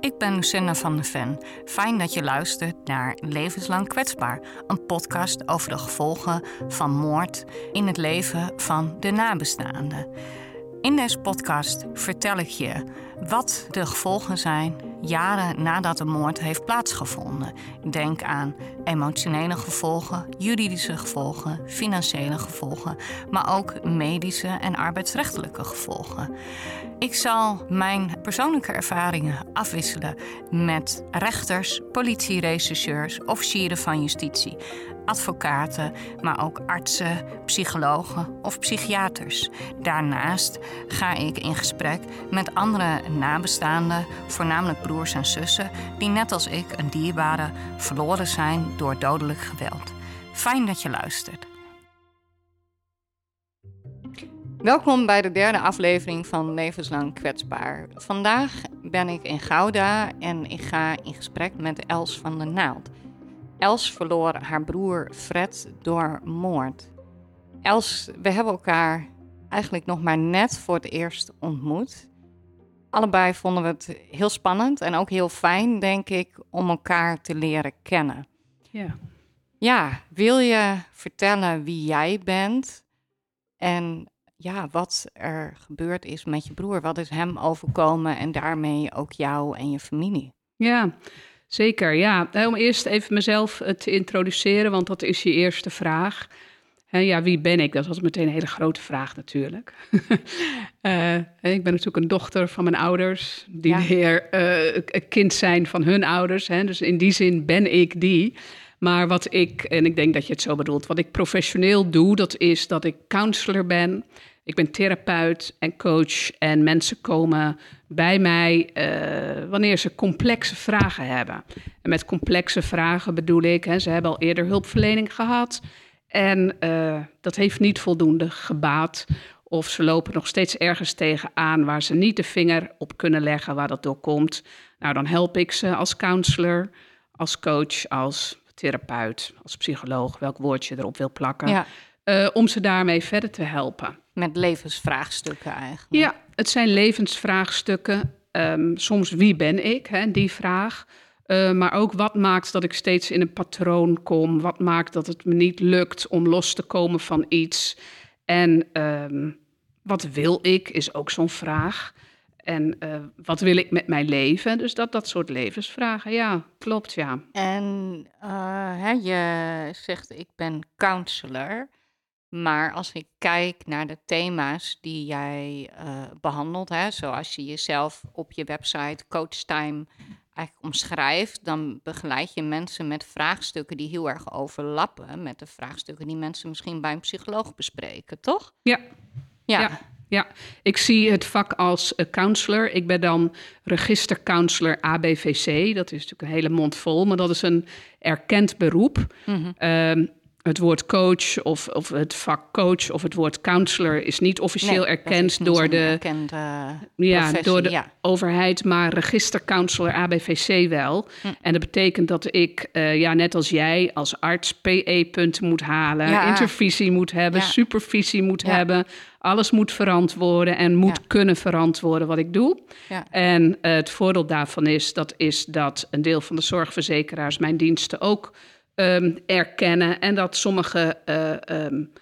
Ik ben Lucinda van der Ven. Fijn dat je luistert naar Levenslang Kwetsbaar, een podcast over de gevolgen van moord in het leven van de nabestaanden. In deze podcast vertel ik je wat de gevolgen zijn jaren nadat de moord heeft plaatsgevonden. Denk aan emotionele gevolgen, juridische gevolgen, financiële gevolgen, maar ook medische en arbeidsrechtelijke gevolgen. Ik zal mijn persoonlijke ervaringen afwisselen met rechters, politierechercheurs, officieren van justitie, advocaten, maar ook artsen, psychologen of psychiaters. Daarnaast ga ik in gesprek met andere nabestaanden, voornamelijk broers en zussen, die net als ik een dierbare verloren zijn door dodelijk geweld. Fijn dat je luistert. Welkom bij de derde aflevering van Levenslang Kwetsbaar. Vandaag ben ik in Gouda en ik ga in gesprek met Els van der Naald. Els verloor haar broer Fred door moord. Els, we hebben elkaar eigenlijk nog maar net voor het eerst ontmoet. Allebei vonden we het heel spannend en ook heel fijn, denk ik, om elkaar te leren kennen. Ja. Ja, wil je vertellen wie jij bent en ja, wat er gebeurd is met je broer? Wat is hem overkomen en daarmee ook jou en je familie? Ja, zeker. Ja, om eerst even mezelf eh, te introduceren, want dat is je eerste vraag. Ja, wie ben ik? Dat was meteen een hele grote vraag natuurlijk. uh, ik ben natuurlijk een dochter van mijn ouders, die weer uh, een kind zijn van hun ouders. Hè, dus in die zin ben ik die. Maar wat ik, en ik denk dat je het zo bedoelt, wat ik professioneel doe, dat is dat ik counselor ben. Ik ben therapeut en coach en mensen komen bij mij uh, wanneer ze complexe vragen hebben. En met complexe vragen bedoel ik, hè, ze hebben al eerder hulpverlening gehad en uh, dat heeft niet voldoende gebaat. Of ze lopen nog steeds ergens tegenaan waar ze niet de vinger op kunnen leggen waar dat door komt. Nou, dan help ik ze als counselor, als coach, als therapeut, als psycholoog, welk woord je erop wil plakken. Ja. Uh, om ze daarmee verder te helpen. Met levensvraagstukken eigenlijk. Ja, het zijn levensvraagstukken. Um, soms wie ben ik, hè, die vraag. Uh, maar ook wat maakt dat ik steeds in een patroon kom? Wat maakt dat het me niet lukt om los te komen van iets? En um, wat wil ik, is ook zo'n vraag. En uh, wat wil ik met mijn leven? Dus dat, dat soort levensvragen, ja, klopt, ja. En uh, hè, je zegt, ik ben counselor. Maar als ik kijk naar de thema's die jij behandelt, hè, zoals je jezelf op je website CoachTime eigenlijk omschrijft, dan begeleid je mensen met vraagstukken die heel erg overlappen met de vraagstukken die mensen misschien bij een psycholoog bespreken, toch? Ja. Ja. ja. ja. ik zie het vak als counselor. Ik ben dan registercounselor ABVC. Dat is natuurlijk een hele mond vol, maar dat is een erkend beroep. Mm -hmm het woord coach of, of het vak coach of het woord counselor is niet officieel erkend door, de, ja, door de overheid, maar registercounselor ABVC wel. Hm. En dat betekent dat ik, uh, ja, net als jij, als arts PE-punten moet halen, intervisie moet hebben, supervisie moet hebben. Alles moet verantwoorden en moet kunnen verantwoorden wat ik doe. En uh, het voordeel daarvan is dat, is dat een deel van de zorgverzekeraars mijn diensten ook um, erkennen en dat sommige uh, um,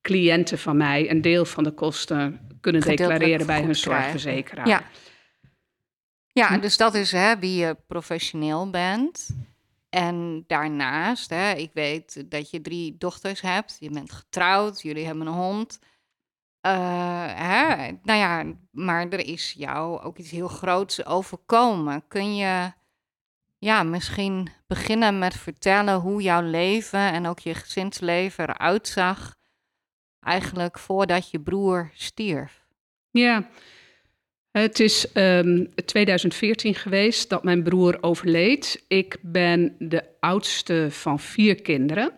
cliënten van mij een deel van de kosten kunnen declareren bij hun zorgverzekeraar. Ja. Ja, hm? dus dat is hè, wie je professioneel bent. En daarnaast, hè, ik weet dat je drie dochters hebt. Je bent getrouwd, jullie hebben een hond. Uh, hè, nou ja, maar er is jou ook iets heel groots overkomen. Kun je ja, misschien beginnen met vertellen hoe jouw leven en ook je gezinsleven eruit zag. Eigenlijk voordat je broer stierf. Ja, het is um, ehm, 2014 geweest dat mijn broer overleed. Ik ben de oudste van vier kinderen.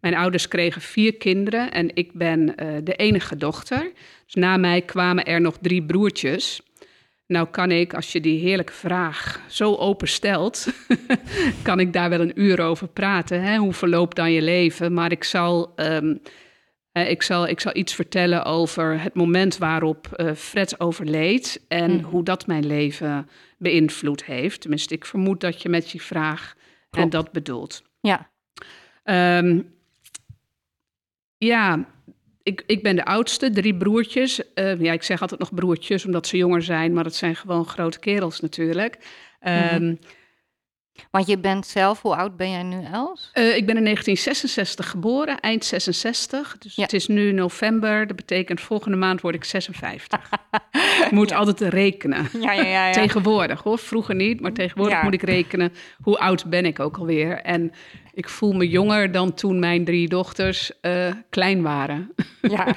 Mijn ouders kregen vier kinderen en ik ben uh, de enige dochter. Dus na mij kwamen er nog drie broertjes. Nou kan ik, als je die heerlijke vraag zo open stelt, kan ik daar wel een uur over praten. Hè? Hoe verloopt dan je leven? Maar ik zal um, ik, zal, ik zal iets vertellen over het moment waarop uh, Fred overleed en Mhm. hoe dat mijn leven beïnvloed heeft. Tenminste, ik vermoed dat je met die vraag en dat bedoelt. Ja. Ehm, ja, ik, ik ben de oudste, drie broertjes. Eh, ja, ik zeg altijd nog broertjes omdat ze jonger zijn, maar het zijn gewoon grote kerels natuurlijk. Ehm, Want je bent zelf, hoe oud ben jij nu, Els? eh, ik ben in 1966 geboren, eind 66. Dus Ja. het is nu november. Dat betekent volgende maand word ik 56. ik moet altijd rekenen. Ja, ja, ja. ja. Tegenwoordig hoor, vroeger niet, maar tegenwoordig moet ik rekenen hoe oud ben ik ook alweer. En ik voel me jonger dan toen mijn drie dochters eh, klein waren. ja.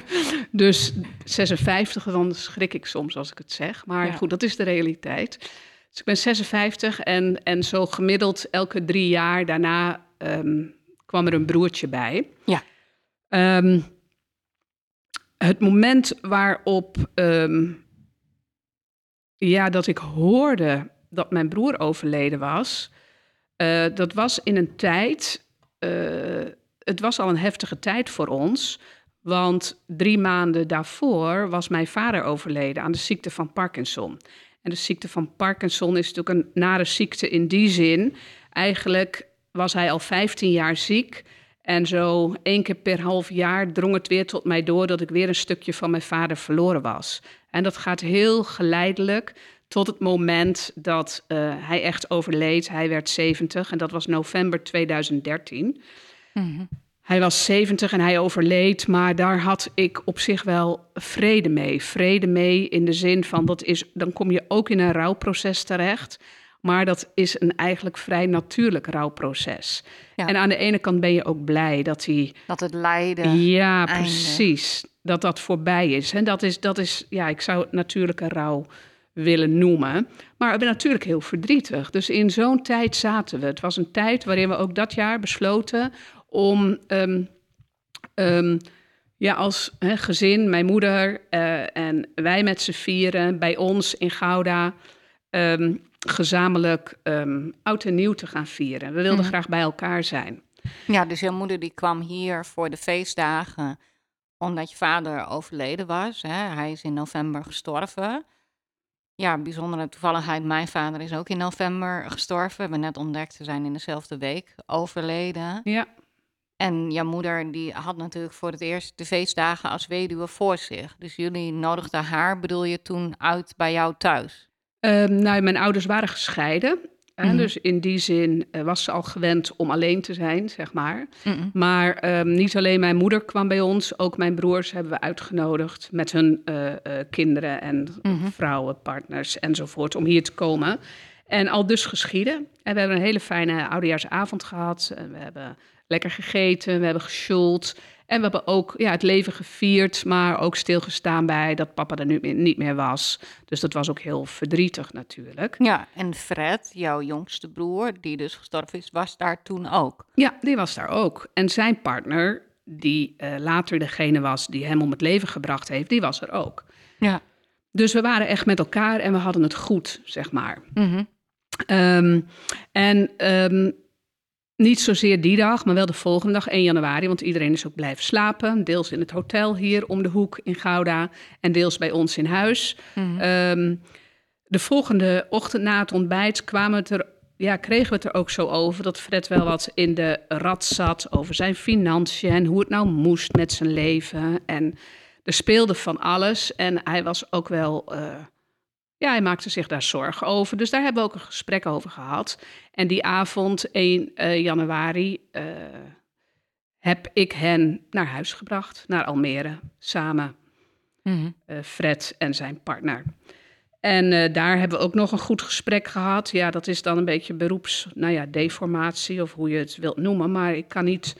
Dus 56, dan schrik ik soms als ik het zeg. Maar goed, dat is de realiteit. Dus ik ben 56 en, en zo gemiddeld elke drie jaar daarna ehm, kwam er een broertje bij. Ja. Ehm, het moment waarop ehm, ja, dat ik hoorde dat mijn broer overleden was, eh, dat was in een tijd. eh, het was al een heftige tijd voor ons. Want drie maanden daarvoor was mijn vader overleden aan de ziekte van Parkinson. En de ziekte van Parkinson is natuurlijk een nare ziekte in die zin. Eigenlijk was hij al 15 jaar ziek. En zo één keer per half jaar drong het weer tot mij door dat ik weer een stukje van mijn vader verloren was. En dat gaat heel geleidelijk tot het moment dat eh, hij echt overleed. Hij werd 70 en dat was november 2013. Mhm. Hij was 70 en hij overleed, maar daar had ik op zich wel vrede mee. Vrede mee in de zin van dat is, dan kom je ook in een rouwproces terecht. Maar dat is een eigenlijk vrij natuurlijk rouwproces. Ja. En aan de ene kant ben je ook blij dat hij. Dat het lijden. Ja, einde. precies. Dat dat voorbij is. En dat is, dat is, ja, ik zou het natuurlijke rouw willen noemen. Maar ik ben natuurlijk heel verdrietig. Dus in zo'n tijd zaten we. Het was een tijd waarin we ook dat jaar besloten om ehm, ehm, ja, als gezin, mijn moeder eh, en wij met z'n vieren bij ons in Gouda ehm, gezamenlijk oud en nieuw te gaan vieren. We wilden Mhm. graag bij elkaar zijn. Ja, dus jouw moeder die kwam hier voor de feestdagen omdat je vader overleden was. Hè? Hij is in november gestorven. Ja, bijzondere toevalligheid. Mijn vader is ook in november gestorven. We hebben net ontdekt, ze zijn in dezelfde week overleden. Ja, En jouw moeder die had natuurlijk voor het eerst de feestdagen als weduwe voor zich. Dus jullie nodigden haar, bedoel je, toen uit bij jou thuis? Ehm, nou, mijn ouders waren gescheiden. Mhm. Dus in die zin eh, was ze al gewend om alleen te zijn, zeg maar. Mm-mm. Maar ehm, niet alleen mijn moeder kwam bij ons, ook mijn broers hebben we uitgenodigd met hun eh, eh, kinderen en Mhm. vrouwen, partners enzovoort om hier te komen. En al dus geschieden. En we hebben een hele fijne oudejaarsavond gehad. En we hebben lekker gegeten, we hebben gesjoeld. En we hebben ook ja, het leven gevierd, maar ook stilgestaan bij dat papa er nu meer- niet meer was. Dus dat was ook heel verdrietig natuurlijk. Ja, en Fred, jouw jongste broer, die dus gestorven is, was daar toen ook. Ja, die was daar ook. En zijn partner, die eh, later degene was die hem om het leven gebracht heeft, die was er ook. Ja. Dus we waren echt met elkaar en we hadden het goed, zeg maar. Mhm. Ehm, en ehm, niet zozeer die dag, maar wel de volgende dag, 1 januari. Want iedereen is ook blijven slapen. Deels in het hotel hier om de hoek in Gouda. En deels bij ons in huis. Mhm. Ehm, de volgende ochtend na het ontbijt kwamen het er, ja, kregen we het er ook zo over... dat Fred wel wat in de rat zat over zijn financiën... en hoe het nou moest met zijn leven. En er speelde van alles. En hij was ook wel... eh, ja, hij maakte zich daar zorgen over. Dus daar hebben we ook een gesprek over gehad. En die avond, 1 eh, januari, eh, heb ik hen naar huis gebracht, naar Almere, samen, Mhm. eh, Fred en zijn partner. En daar hebben we ook nog een goed gesprek gehad. Ja, dat is dan een beetje beroeps, nou ja, deformatie of hoe je het wilt noemen. Maar ik kan niet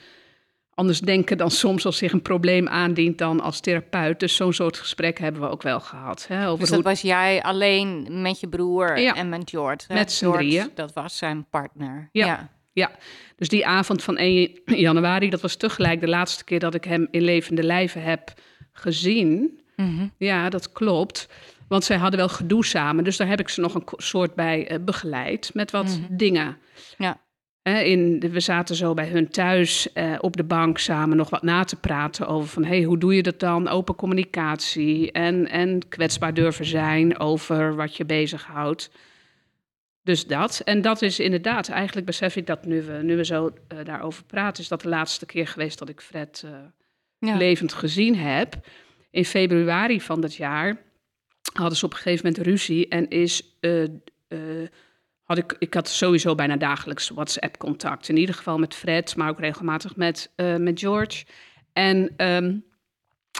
anders denken dan soms als zich een probleem aandient dan als therapeut. Dus zo'n soort gesprek hebben we ook wel gehad. Hè, over Dus hoe dat was jij alleen met je broer Ja. en met hè? Met z'n drieën. Dat was zijn partner. Ja. ja. Ja, dus die avond van 1 januari, dat was tegelijk de laatste keer dat ik hem in levende lijven heb gezien. Mhm. Ja, dat klopt. Want zij hadden wel gedoe samen, dus daar heb ik ze nog een soort bij eh, begeleid met wat Mhm. dingen. Ja. In, we zaten zo bij hun thuis eh, op de bank samen nog wat na te praten over van hey, hoe doe je dat dan? Open communicatie en, en kwetsbaar durven zijn over wat je bezighoudt. Dus dat. En dat is inderdaad, eigenlijk besef ik dat nu we, nu we zo uh, daarover praten, is dat de laatste keer geweest dat ik Fred uh, levend gezien heb. In februari van dat jaar hadden ze op een gegeven moment ruzie en is had ik, ik had sowieso bijna dagelijks WhatsApp-contact. In ieder geval met Fred, maar ook regelmatig met, uh, met George. En um,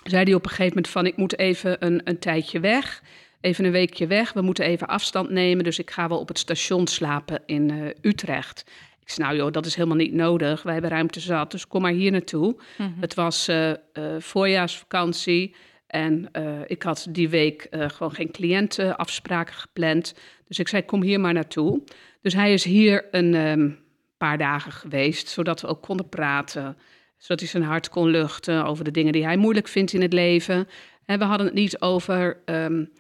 zei hij op een gegeven moment van... ik moet even een, een tijdje weg, even een weekje weg. We moeten even afstand nemen, dus ik ga wel op het station slapen in uh, Utrecht. Ik zei, nou joh, dat is helemaal niet nodig. Wij hebben ruimte zat, dus kom maar hier naartoe. Mm -hmm. Het was uh, voorjaarsvakantie... En uh, ik had die week uh, gewoon geen cliëntenafspraken gepland. Dus ik zei, kom hier maar naartoe. Dus hij is hier een um, paar dagen geweest, zodat we ook konden praten. Zodat hij zijn hart kon luchten over de dingen die hij moeilijk vindt in het leven. En we hadden het niet over um,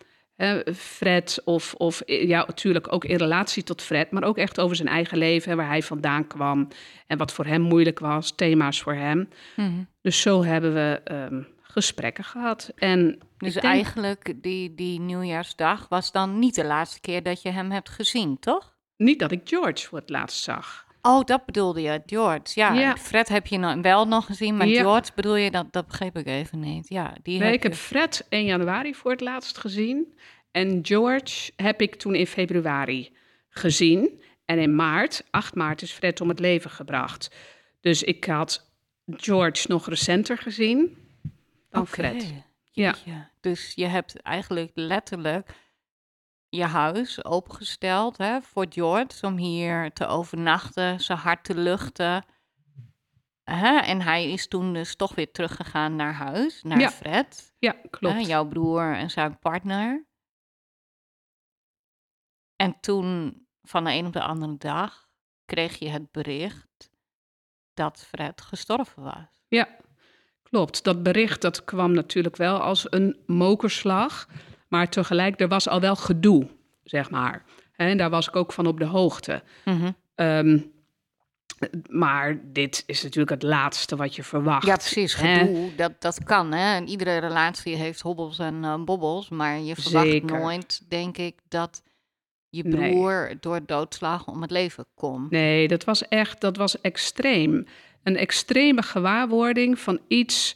Fred of, of ja, natuurlijk ook in relatie tot Fred, maar ook echt over zijn eigen leven, waar hij vandaan kwam en wat voor hem moeilijk was, thema's voor hem. Mm -hmm. Dus zo hebben we um, gesprekken gehad. En dus eigenlijk die, die nieuwjaarsdag was dan niet de laatste keer dat je hem hebt gezien, toch? Niet dat ik George voor het laatst zag. Oh, dat bedoelde je, George. Ja, ja. Fred heb je nog, wel nog gezien, maar ja. George bedoel je, dat, dat begreep ik even niet. Ja, die nee, heb ik je... heb Fred 1 januari voor het laatst gezien. En George heb ik toen in februari gezien. En in maart, 8 maart, is Fred om het leven gebracht. Dus ik had George nog recenter gezien dan okay. Fred. Ja. Dus je hebt eigenlijk letterlijk je huis opengesteld hè, voor George om hier te overnachten, zijn hart te luchten. Hè? En hij is toen dus toch weer teruggegaan naar huis, naar ja. Fred. Ja, klopt. Hè, jouw broer en zijn partner. En toen, van de een op de andere dag, kreeg je het bericht dat Fred gestorven was. Ja, Klopt, dat bericht dat kwam natuurlijk wel als een mokerslag. Maar tegelijk, er was al wel gedoe, zeg maar. En daar was ik ook van op de hoogte. Mm -hmm. um, maar dit is natuurlijk het laatste wat je verwacht. Ja, precies. Gedoe, dat, dat kan. Hè? En iedere relatie heeft hobbels en uh, bobbels. Maar je verwacht Zeker. nooit, denk ik, dat je broer nee. door doodslag om het leven komt. Nee, dat was echt, dat was extreem een extreme gewaarwording van iets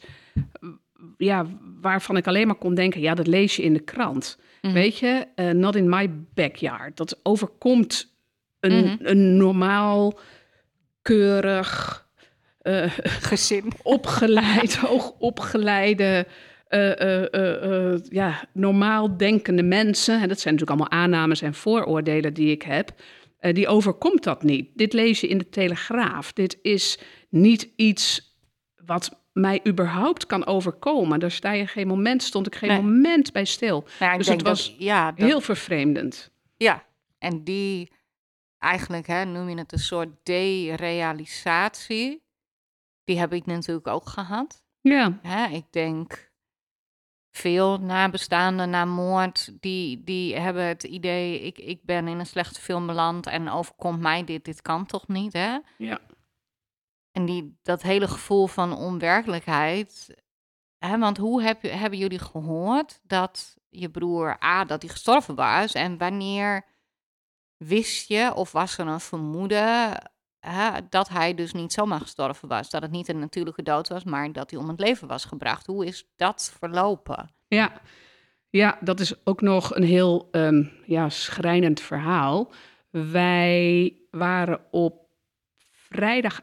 ja, waarvan ik alleen maar kon denken, ja, dat lees je in de krant. Mm. Weet je, uh, not in my backyard. Dat overkomt een, mm -hmm. een normaal, keurig, uh, gezin, opgeleid, hoogopgeleide, uh, ja, normaal denkende mensen. En dat zijn natuurlijk allemaal aannames en vooroordelen die ik heb. die overkomt dat niet. Dit lees je in de Telegraaf. Dit is niet iets wat mij überhaupt kan overkomen. Daar sta je geen moment, stond ik geen nee. moment bij stil. Ja, dus het was dat, ja, dat, heel vervreemdend. Ja, en die eigenlijk hè, noem je het een soort derealisatie. Die heb ik natuurlijk ook gehad. Ja. Hè, ik denk veel nabestaanden na moord, die, die hebben het idee, ik, ik ben in een slechte film beland en overkomt mij dit, dit kan toch niet, hè? Ja. En die, dat hele gevoel van onwerkelijkheid. Hè, want hoe heb, hebben jullie gehoord dat je broer A, dat hij gestorven was? En wanneer wist je of was er een vermoeden hè, dat hij dus niet zomaar gestorven was? Dat het niet een natuurlijke dood was, maar dat hij om het leven was gebracht. Hoe is dat verlopen? Ja, ja dat is ook nog een heel um, ja, schrijnend verhaal. Wij waren op vrijdag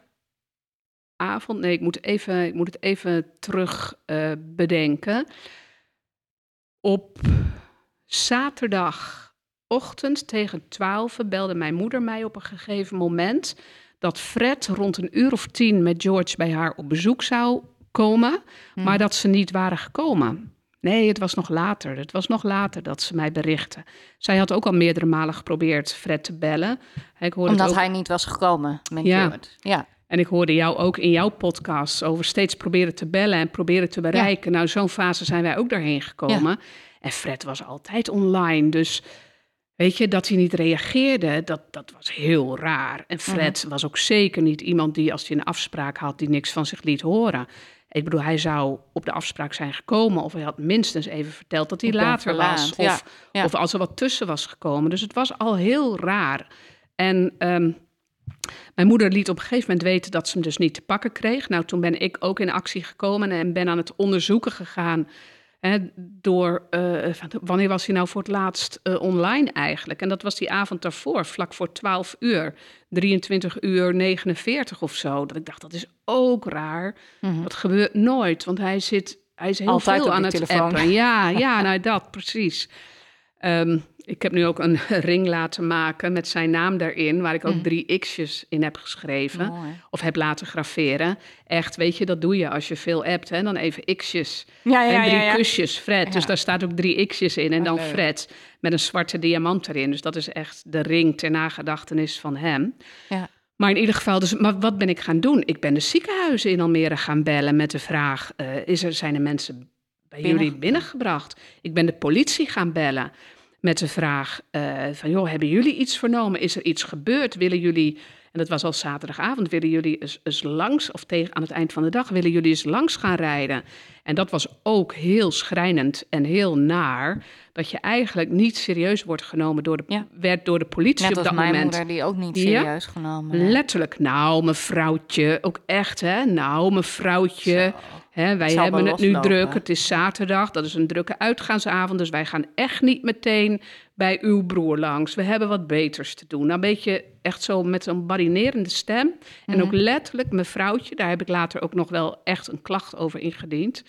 avond. Nee, ik moet, even, ik moet het even terug uh, bedenken. Op zaterdagochtend tegen 12 belde mijn moeder mij op een gegeven moment dat Fred rond een uur of tien met George bij haar op bezoek zou komen, hmm. maar dat ze niet waren gekomen. Nee, het was nog later. Het was nog later dat ze mij berichten. Zij had ook al meerdere malen geprobeerd Fred te bellen. Ik hoorde Omdat ook... hij niet was gekomen met ja. George. Ja. En ik hoorde jou ook in jouw podcast over steeds proberen te bellen en proberen te bereiken. Ja. Nou, zo'n fase zijn wij ook daarheen gekomen. Ja. En Fred was altijd online. Dus Weet je, dat hij niet reageerde, dat, dat was heel raar. En Fred Mhm. was ook zeker niet iemand die, als hij een afspraak had, die niks van zich liet horen. Ik bedoel, hij zou op de afspraak zijn gekomen, of hij had minstens even verteld dat hij Ik later was. Of, of als er wat tussen was gekomen. Dus het was al heel raar. En ehm, mijn moeder liet op een gegeven moment weten dat ze hem dus niet te pakken kreeg. Nou, toen ben ik ook in actie gekomen en ben aan het onderzoeken gegaan. Hè, door eh, wanneer was hij nou voor het laatst eh, online eigenlijk? En dat was die avond daarvoor, vlak voor 12 uur, 23 uur 49 of zo. Dat ik dacht, dat is ook raar. Mhm. Dat gebeurt nooit, want hij zit, hij is heel Altijd veel aan het telefoon. appen. Ja, ja, nou dat precies. Ehm, ik heb nu ook een ring laten maken met zijn naam daarin, waar ik ook Mhm. drie x'jes in heb geschreven. Mooi. Of heb laten graveren. Echt, weet je, dat doe je als je veel appt. Hè? Dan even x'jes Ja, ja, en drie ja, kusjes, Fred. Dus daar staat ook drie x'jes in. En Oh, dan leuk. Fred met een zwarte diamant erin. Dus dat is echt de ring ter nagedachtenis van hem. Ja. Maar in ieder geval, dus, maar wat ben ik gaan doen? Ik ben de ziekenhuizen in Almere gaan bellen met de vraag... eh, is er, zijn er mensen bij jullie Binnen- binnengebracht? Ik ben de politie gaan bellen met de vraag eh, van... joh, hebben jullie iets vernomen? Is er iets gebeurd? Willen jullie... En dat was al zaterdagavond. Willen jullie eens, eens langs, of tegen aan het eind van de dag, willen jullie eens langs gaan rijden? En dat was ook heel schrijnend en heel naar. Dat je eigenlijk niet serieus wordt genomen door de, Ja. werd door de politie Net op als dat mijn moment. moeder, die ook niet Ja. serieus genomen. Letterlijk, nou, mevrouwtje, ook echt, hè? Nou, mevrouwtje, Zo. Wij hebben het nu druk. Het is zaterdag, dat is een drukke uitgaansavond, dus wij gaan echt niet meteen bij uw broer langs. We hebben wat beters te doen. Nou, een beetje echt zo met een barinerende stem. En Mhm. ook letterlijk, mevrouwtje, daar heb ik later ook nog wel echt een klacht over ingediend.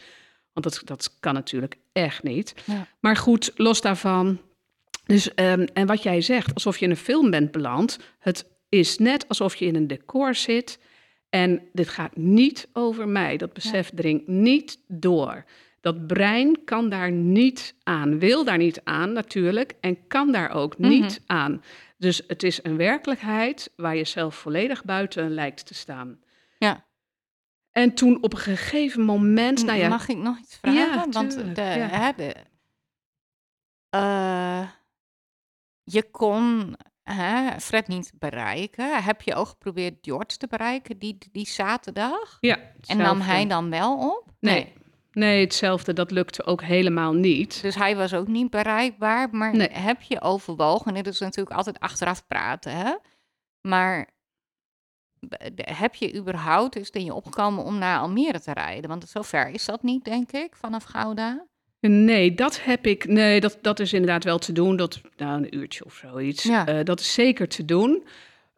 Want dat, dat kan natuurlijk echt niet. Ja. Maar goed, los daarvan. Dus, ehm, en wat jij zegt, alsof je in een film bent beland. Het is net alsof je in een decor zit. En dit gaat niet over mij. Dat besef dringt niet door. Dat brein kan daar niet aan, wil daar niet aan natuurlijk, en kan daar ook Mhm. niet aan. Dus het is een werkelijkheid waar je zelf volledig buiten lijkt te staan. Ja. En toen op een gegeven moment, nou ja, Mag ik nog iets vragen? Ja, Want de, ja. hè, de, eh, je kon hè, Fred niet bereiken. Heb je ook geprobeerd George te bereiken die, die zaterdag? ja En nam hij dan wel op? Nee. Nee, hetzelfde. Dat lukte ook helemaal niet. Dus hij was ook niet bereikbaar. Maar Nee. heb je overwogen, en dit is natuurlijk altijd achteraf praten, hè? Maar heb je überhaupt, is het in je opgekomen om naar Almere te rijden? Want zover is dat niet, denk ik, vanaf Gouda. Nee, dat heb ik. Nee, dat, dat is inderdaad wel te doen. Dat, nou, een uurtje of zoiets. Ja. Eh, dat is zeker te doen.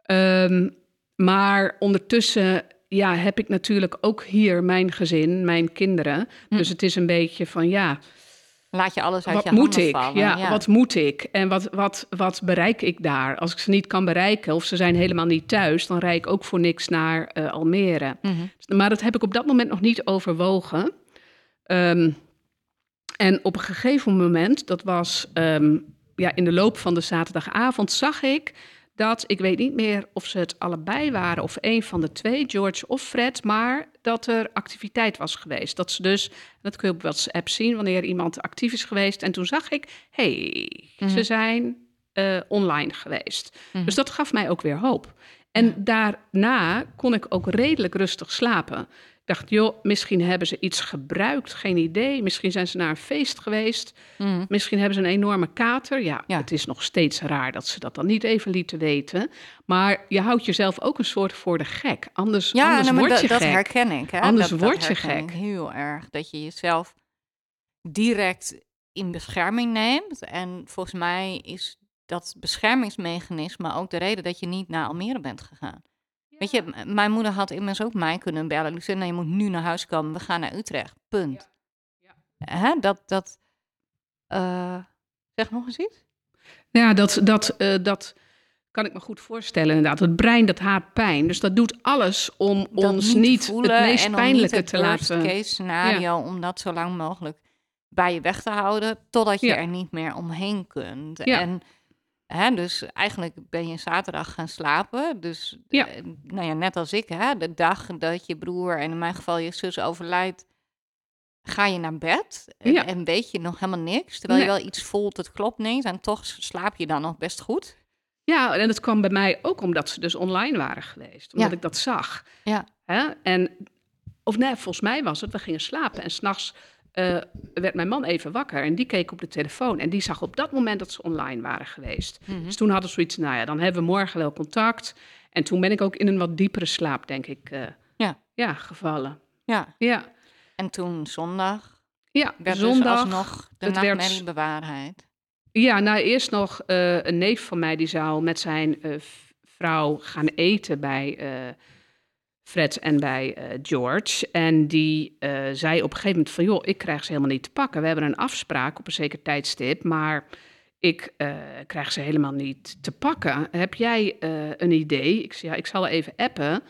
Ehm, maar ondertussen ja, heb ik natuurlijk ook hier mijn gezin, mijn kinderen. Hm. Dus het is een beetje van ja, Laat je alles uit wat je moet handen ik? vallen. Ja, wat moet ik? En wat, wat, wat bereik ik daar? Als ik ze niet kan bereiken of ze zijn helemaal niet thuis, dan rijd ik ook voor niks naar eh, Almere. Mhm. Maar dat heb ik op dat moment nog niet overwogen. Ehm, en op een gegeven moment, dat was ehm, ja, in de loop van de zaterdagavond, zag ik dat, ik weet niet meer of ze het allebei waren of een van de twee, George of Fred, maar dat er activiteit was geweest. Dat ze dus, dat kun je op WhatsApp zien wanneer iemand actief is geweest. En toen zag ik, hey, Mhm. ze zijn eh, online geweest. Mhm. Dus dat gaf mij ook weer hoop. En daarna kon ik ook redelijk rustig slapen. Dacht, joh, misschien hebben ze iets gebruikt, geen idee. Misschien zijn ze naar een feest geweest. Mhm. Misschien hebben ze een enorme kater. Ja, Ja. het is nog steeds raar dat ze dat dan niet even lieten weten. Maar je houdt jezelf ook een soort voor de gek. Anders, Ja, anders nou, word dat, je dat gek. herken ik. Hè? Anders dat, word je dat gek. heel erg. Dat je jezelf direct in bescherming neemt. En volgens mij is dat beschermingsmechanisme ook de reden dat je niet naar Almere bent gegaan. Weet je, mijn moeder had immers ook mij kunnen bellen. Lucinda, je moet nu naar huis komen. We gaan naar Utrecht. Punt. Hè? Dat, dat... eh, zeg nog eens iets? Ja, dat, dat, eh, dat kan ik me goed voorstellen inderdaad. Het brein dat haat pijn. Dus dat doet alles om dat ons niet voelen het meest pijnlijke niet het te laten. case scenario om dat zo lang mogelijk bij je weg te houden totdat je Ja. er niet meer omheen kunt. Ja. En hè, dus eigenlijk ben je zaterdag gaan slapen. Dus Ja. eh, nou ja, net als ik, hè, de dag dat je broer en in mijn geval je zus overlijdt, ga je naar bed en, Ja. en weet je nog helemaal niks. Terwijl je wel iets voelt, het klopt niet. En toch slaap je dan nog best goed. Ja, en dat kwam bij mij ook omdat ze dus online waren geweest. Omdat Ja. ik dat zag. Ja. Hè? En, of nee, volgens mij was het, we gingen slapen. En s'nachts eh werd mijn man even wakker. En die keek op de telefoon. En die zag op dat moment dat ze online waren geweest. Mhm. Dus toen hadden we zoiets, nou ja, dan hebben we morgen wel contact. En toen ben ik ook in een wat diepere slaap, denk ik, eh, Ja. ja, gevallen. Ja, Ja, en toen zondag ja werd zondag. dus alsnog de het werd- nachtmerrie bewaarheid. Ja, nou eerst nog eh, een neef van mij die zou met zijn vrouw gaan eten bij Fred en bij eh, George. En die eh, zei op een gegeven moment van joh, ik krijg ze helemaal niet te pakken. We hebben een afspraak op een zeker tijdstip, maar ik eh, krijg ze helemaal niet te pakken. Heb jij een idee? Ik zei ja, ik zal even appen.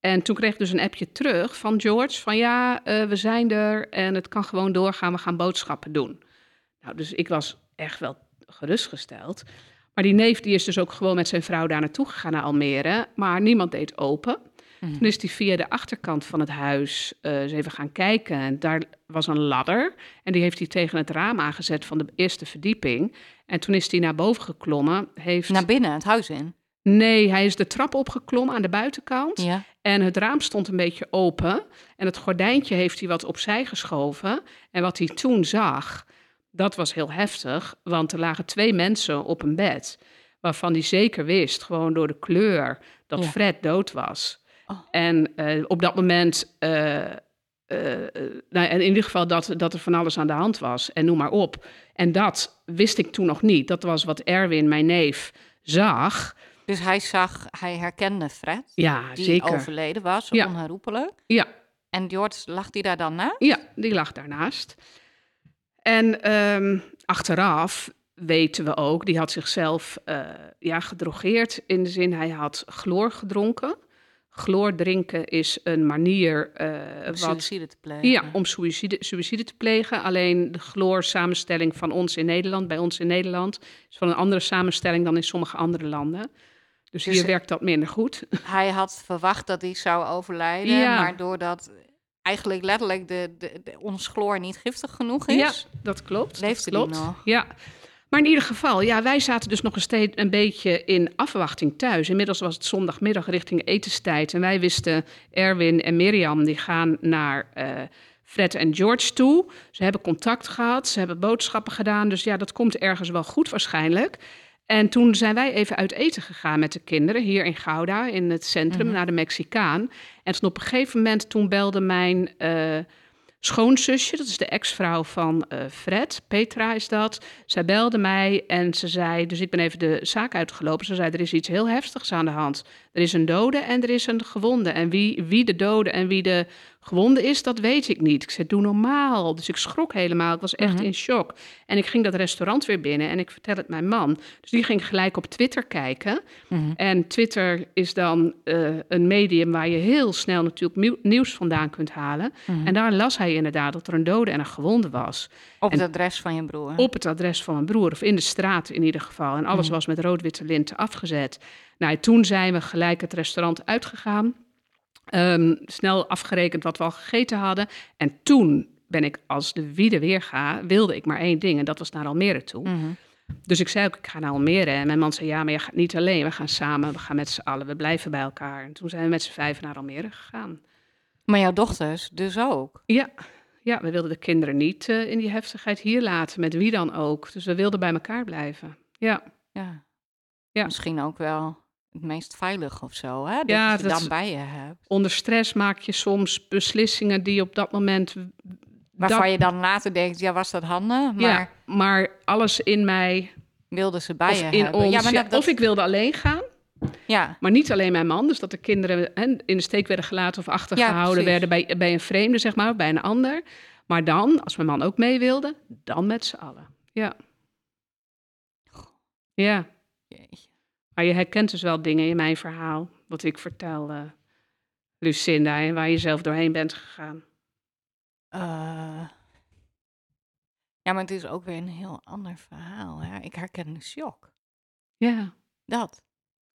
En toen kreeg ik dus een appje terug van George van ja, we zijn er en het kan gewoon doorgaan, we gaan boodschappen doen. Nou, dus ik was echt wel gerustgesteld. Maar die neef die is dus ook gewoon met zijn vrouw daar naartoe gegaan naar Almere. Maar niemand deed open. Toen is hij via de achterkant van het huis eh, eens even gaan kijken. En daar was een ladder. En die heeft hij tegen het raam aangezet van de eerste verdieping. En toen is hij naar boven geklommen. Heeft... Naar binnen, het huis in. Nee, hij is de trap opgeklommen aan de buitenkant. Ja. En het raam stond een beetje open. En het gordijntje heeft hij wat opzij geschoven. En wat hij toen zag, dat was heel heftig. Want er lagen twee mensen op een bed. Waarvan hij zeker wist, gewoon door de kleur, dat Ja. Fred dood was. Oh. En eh, op dat moment, eh, eh, nou, in ieder geval dat, dat er van alles aan de hand was. En noem maar op. En dat wist ik toen nog niet. Dat was wat Erwin, mijn neef, zag. Dus hij zag, hij herkende Fred, Ja, die zeker. overleden was, Ja. onherroepelijk. Ja, En George, lag die daar dan na? Ja, die lag daarnaast. En ehm, achteraf weten we ook, die had zichzelf ja, gedrogeerd. In de zin, hij had chloor gedronken. Chloor drinken is een manier eh, wat, Suicide te plegen. ja, om suïcide, suïcide te plegen. Alleen de chloor samenstelling van ons in Nederland, bij ons in Nederland, is van een andere samenstelling dan in sommige andere landen. Dus, Dus, hier werkt dat minder goed. Hij had verwacht dat hij zou overlijden, Ja. maar doordat eigenlijk letterlijk de, de, de, ons chloor niet giftig genoeg is, Ja, dat klopt. leefde dat klopt. nog. Ja. Maar in ieder geval, ja, wij zaten dus nog een, steeds een beetje in afwachting thuis. Inmiddels was het zondagmiddag richting etenstijd. En wij wisten, Erwin en Mirjam, die gaan naar eh, Fred en George toe. Ze hebben contact gehad, ze hebben boodschappen gedaan. Dus ja, dat komt ergens wel goed waarschijnlijk. En toen zijn wij even uit eten gegaan met de kinderen hier in Gouda, in het centrum, Mhm. naar de Mexicaan. En toen op een gegeven moment, toen belde mijn eh, schoonzusje, dat is de ex-vrouw van eh, Fred, Petra is dat. Zij belde mij en ze zei, dus ik ben even de zaak uitgelopen. Ze zei, er is iets heel heftigs aan de hand. Er is een dode en er is een gewonde. En wie, wie de dode en wie de gewonde is, dat weet ik niet. Ik zei, doe normaal. Dus ik schrok helemaal. Ik was echt Mhm. in shock. En ik ging dat restaurant weer binnen en ik vertel het mijn man. Dus die ging gelijk op Twitter kijken. Mhm. En Twitter is dan eh, een medium waar je heel snel natuurlijk nieuw- nieuws vandaan kunt halen. Mhm. En daar las hij inderdaad dat er een dode en een gewonde was. Op en- het adres van je broer. Op het adres van mijn broer, of in de straat in ieder geval. En alles was met rood-witte linten afgezet. Nou, toen zijn we gelijk het restaurant uitgegaan. Ehm, snel afgerekend wat we al gegeten hadden. En toen ben ik, als de wiede weer ga, wilde ik maar één ding. En dat was naar Almere toe. Mhm. Dus ik zei ook, ik ga naar Almere. En mijn man zei, ja, maar je gaat niet alleen. We gaan samen, we gaan met z'n allen, we blijven bij elkaar. En toen zijn we met z'n vijven naar Almere gegaan. Maar jouw dochters dus ook. Ja, ja we wilden de kinderen niet eh, in die heftigheid hier laten, met wie dan ook. Dus we wilden bij elkaar blijven. Ja, Ja. Ja. Misschien ook wel het meest veilig of zo, hè? Dat Ja, je dat- dan bij je hebt. onder stress maak je soms beslissingen die op dat moment... Waarvan dat- je dan later denkt, ja, was dat handig? Maar Ja, maar alles in mij, wilden ze bij of je in hebben? ons... ja, maar ja, dat, dat- Of ik wilde alleen gaan, ja, maar niet alleen mijn man. Dus dat de kinderen hè, in de steek werden gelaten of achtergehouden werden bij, bij een vreemde, zeg maar, bij een ander. Maar dan, als mijn man ook mee wilde, dan met z'n allen. Ja. Ja. jeetje. Maar je herkent dus wel dingen in mijn verhaal, wat ik vertel, Lucinda, en waar je zelf doorheen bent gegaan. Eh, ja, maar het is ook weer een heel ander verhaal. Hè? Ik herken de shock. Ja, Dat.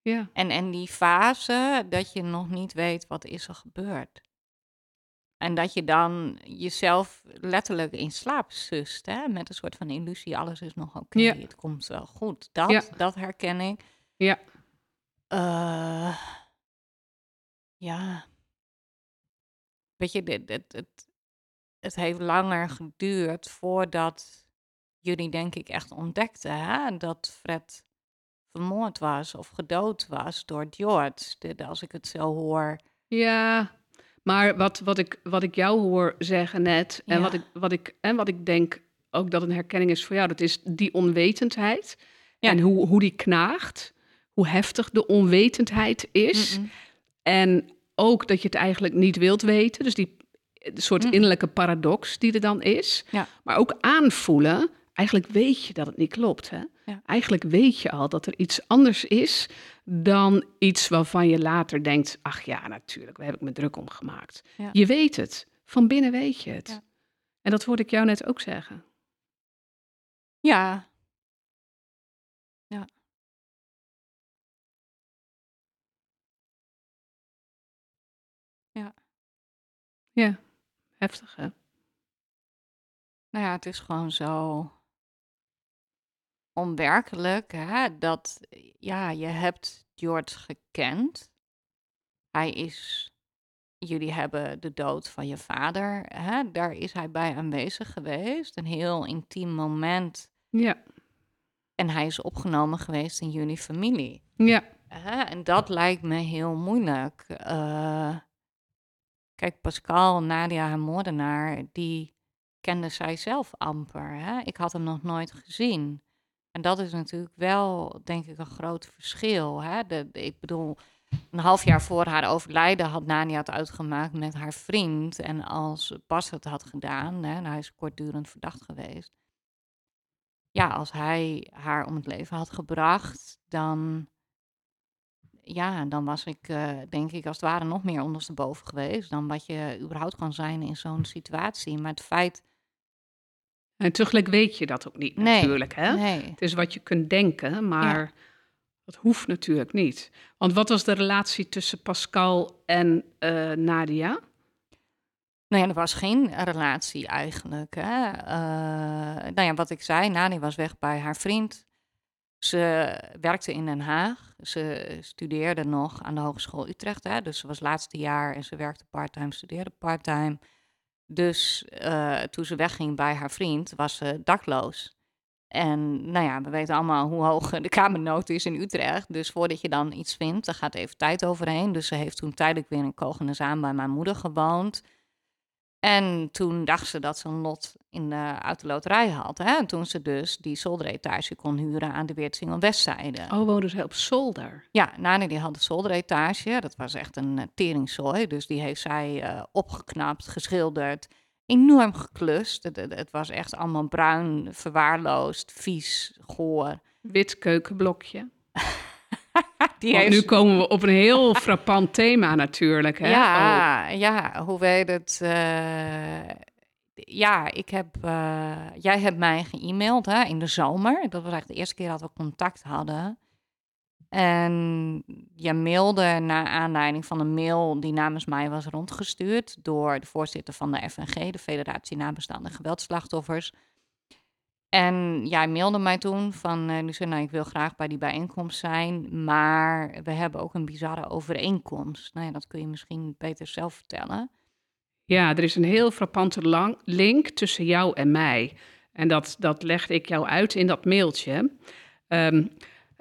ja. En, en die fase dat je nog niet weet wat is er gebeurd. En dat je dan jezelf letterlijk in slaap sust, hè? met een soort van illusie, alles is nog oké, Ja. het komt wel goed. Dat, Ja. dat herken ik. Ja. Eh, ja. Weet je, dit, het, het, het heeft langer geduurd voordat jullie denk ik echt ontdekten hè? dat Fred vermoord was of gedood was door George. Dit, als ik het zo hoor. Ja, maar wat, wat, ik, wat ik jou hoor zeggen net, en, Ja. wat ik, wat ik, en wat ik denk ook dat een herkenning is voor jou, dat is die onwetendheid. Ja. En hoe, hoe die knaagt, hoe heftig de onwetendheid is. En ook dat je het eigenlijk niet wilt weten. Dus die soort Mm. innerlijke paradox die er dan is. Ja. Maar ook aanvoelen. Eigenlijk weet je dat het niet klopt. Hè? Ja. Eigenlijk weet je al dat er iets anders is dan iets waarvan je later denkt: ach ja, natuurlijk, daar heb ik me druk om gemaakt. Ja. Je weet het. Van binnen weet je het. En dat hoorde ik jou net ook zeggen. Ja. Ja. Ja, heftig hè? Nou ja, het is gewoon zo onwerkelijk hè, dat ja, je hebt George gekend. Hij is, jullie hebben de dood van je vader, hè, daar is hij bij aanwezig geweest. Een heel intiem moment. Ja, En hij is opgenomen geweest in jullie familie. ja, Hè, en dat lijkt me heel moeilijk. Eh, kijk, Pascal, Nadia, haar moordenaar, die kende zij zelf amper. Hè? Ik had hem nog nooit gezien. En dat is natuurlijk wel, denk ik, een groot verschil. Hè? De, ik bedoel, een half jaar voor haar overlijden had Nadia het uitgemaakt met haar vriend. En als Bas het had gedaan, hè, en hij is kortdurend verdacht geweest. Ja, als hij haar om het leven had gebracht, dan ja, dan was ik, eh, denk ik, als het ware nog meer ondersteboven geweest dan wat je überhaupt kan zijn in zo'n situatie. Maar het feit, en tegelijk weet je dat ook niet Nee, natuurlijk. Hè? nee. Het is wat je kunt denken, maar dat hoeft natuurlijk niet. Want wat was de relatie tussen Pascal en eh, Nadia? Nou ja, er was geen relatie eigenlijk. Hè. Eh, nou ja, wat ik zei, Nani was weg bij haar vriend. Ze werkte in Den Haag. Ze studeerde nog aan de Hogeschool Utrecht. Hè. Dus ze was laatste jaar en ze werkte parttime, studeerde parttime. Dus eh, toen ze wegging bij haar vriend, was ze dakloos. En nou ja, we weten allemaal hoe hoog de kamernood is in Utrecht. Dus voordat je dan iets vindt, daar gaat even tijd overheen. Dus ze heeft toen tijdelijk weer in Kogenazaan bij mijn moeder gewoond. En toen dacht ze dat ze een lot in de, uit de loterij had. Hè? En toen ze dus die zolderetage kon huren aan de Weertsingel Westzijde. Oh, woonde zij op zolder? Ja, Nani die had een zolderetage. Dat was echt een uh, teringzooi. Dus die heeft zij eh, opgeknapt, geschilderd, enorm geklust. Het, het, het was echt allemaal bruin, verwaarloosd, vies, goor. Wit keukenblokje. Die heeft... nu komen we op een heel frappant thema natuurlijk. Hè? Oh, Ja, ja, hoe weet het? eh, ja, ik heb, eh, jij hebt mij ge-mailed hè, in de zomer. Dat was eigenlijk de eerste keer dat we contact hadden. En je mailde naar aanleiding van een mail die namens mij was rondgestuurd door de voorzitter van de FNG, de Federatie Nabestaande Geweldslachtoffers. En jij mailde mij toen van, uh, nou, ik wil graag bij die bijeenkomst zijn, maar we hebben ook een bizarre overeenkomst. Nou ja, dat kun je misschien beter zelf vertellen. Ja, er is een heel frappante lang link tussen jou en mij. En dat, dat legde ik jou uit in dat mailtje. Um,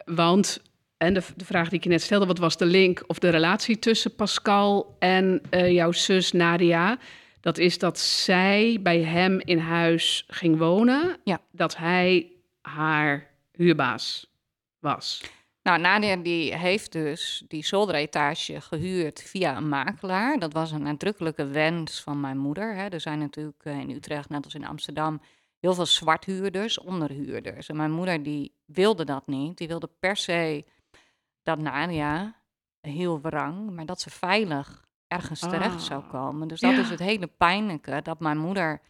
want, en de, de, vraag die ik je net stelde, wat was de link of de relatie tussen Pascal en uh, jouw zus Nadia? Dat is dat zij bij hem in huis ging wonen. Ja. Dat hij haar huurbaas was. Nou, Nadia die heeft dus die zolderetage gehuurd via een makelaar. Dat was een nadrukkelijke wens van mijn moeder. Hè. Er zijn natuurlijk uh, in Utrecht, net als in Amsterdam, heel veel zwarthuurders, onderhuurders. En mijn moeder die wilde dat niet. Die wilde per se dat Nadia, heel wrang, maar dat ze veilig ergens terecht Ah. zou komen. Dus dat Ja. is het hele pijnlijke, dat mijn moeder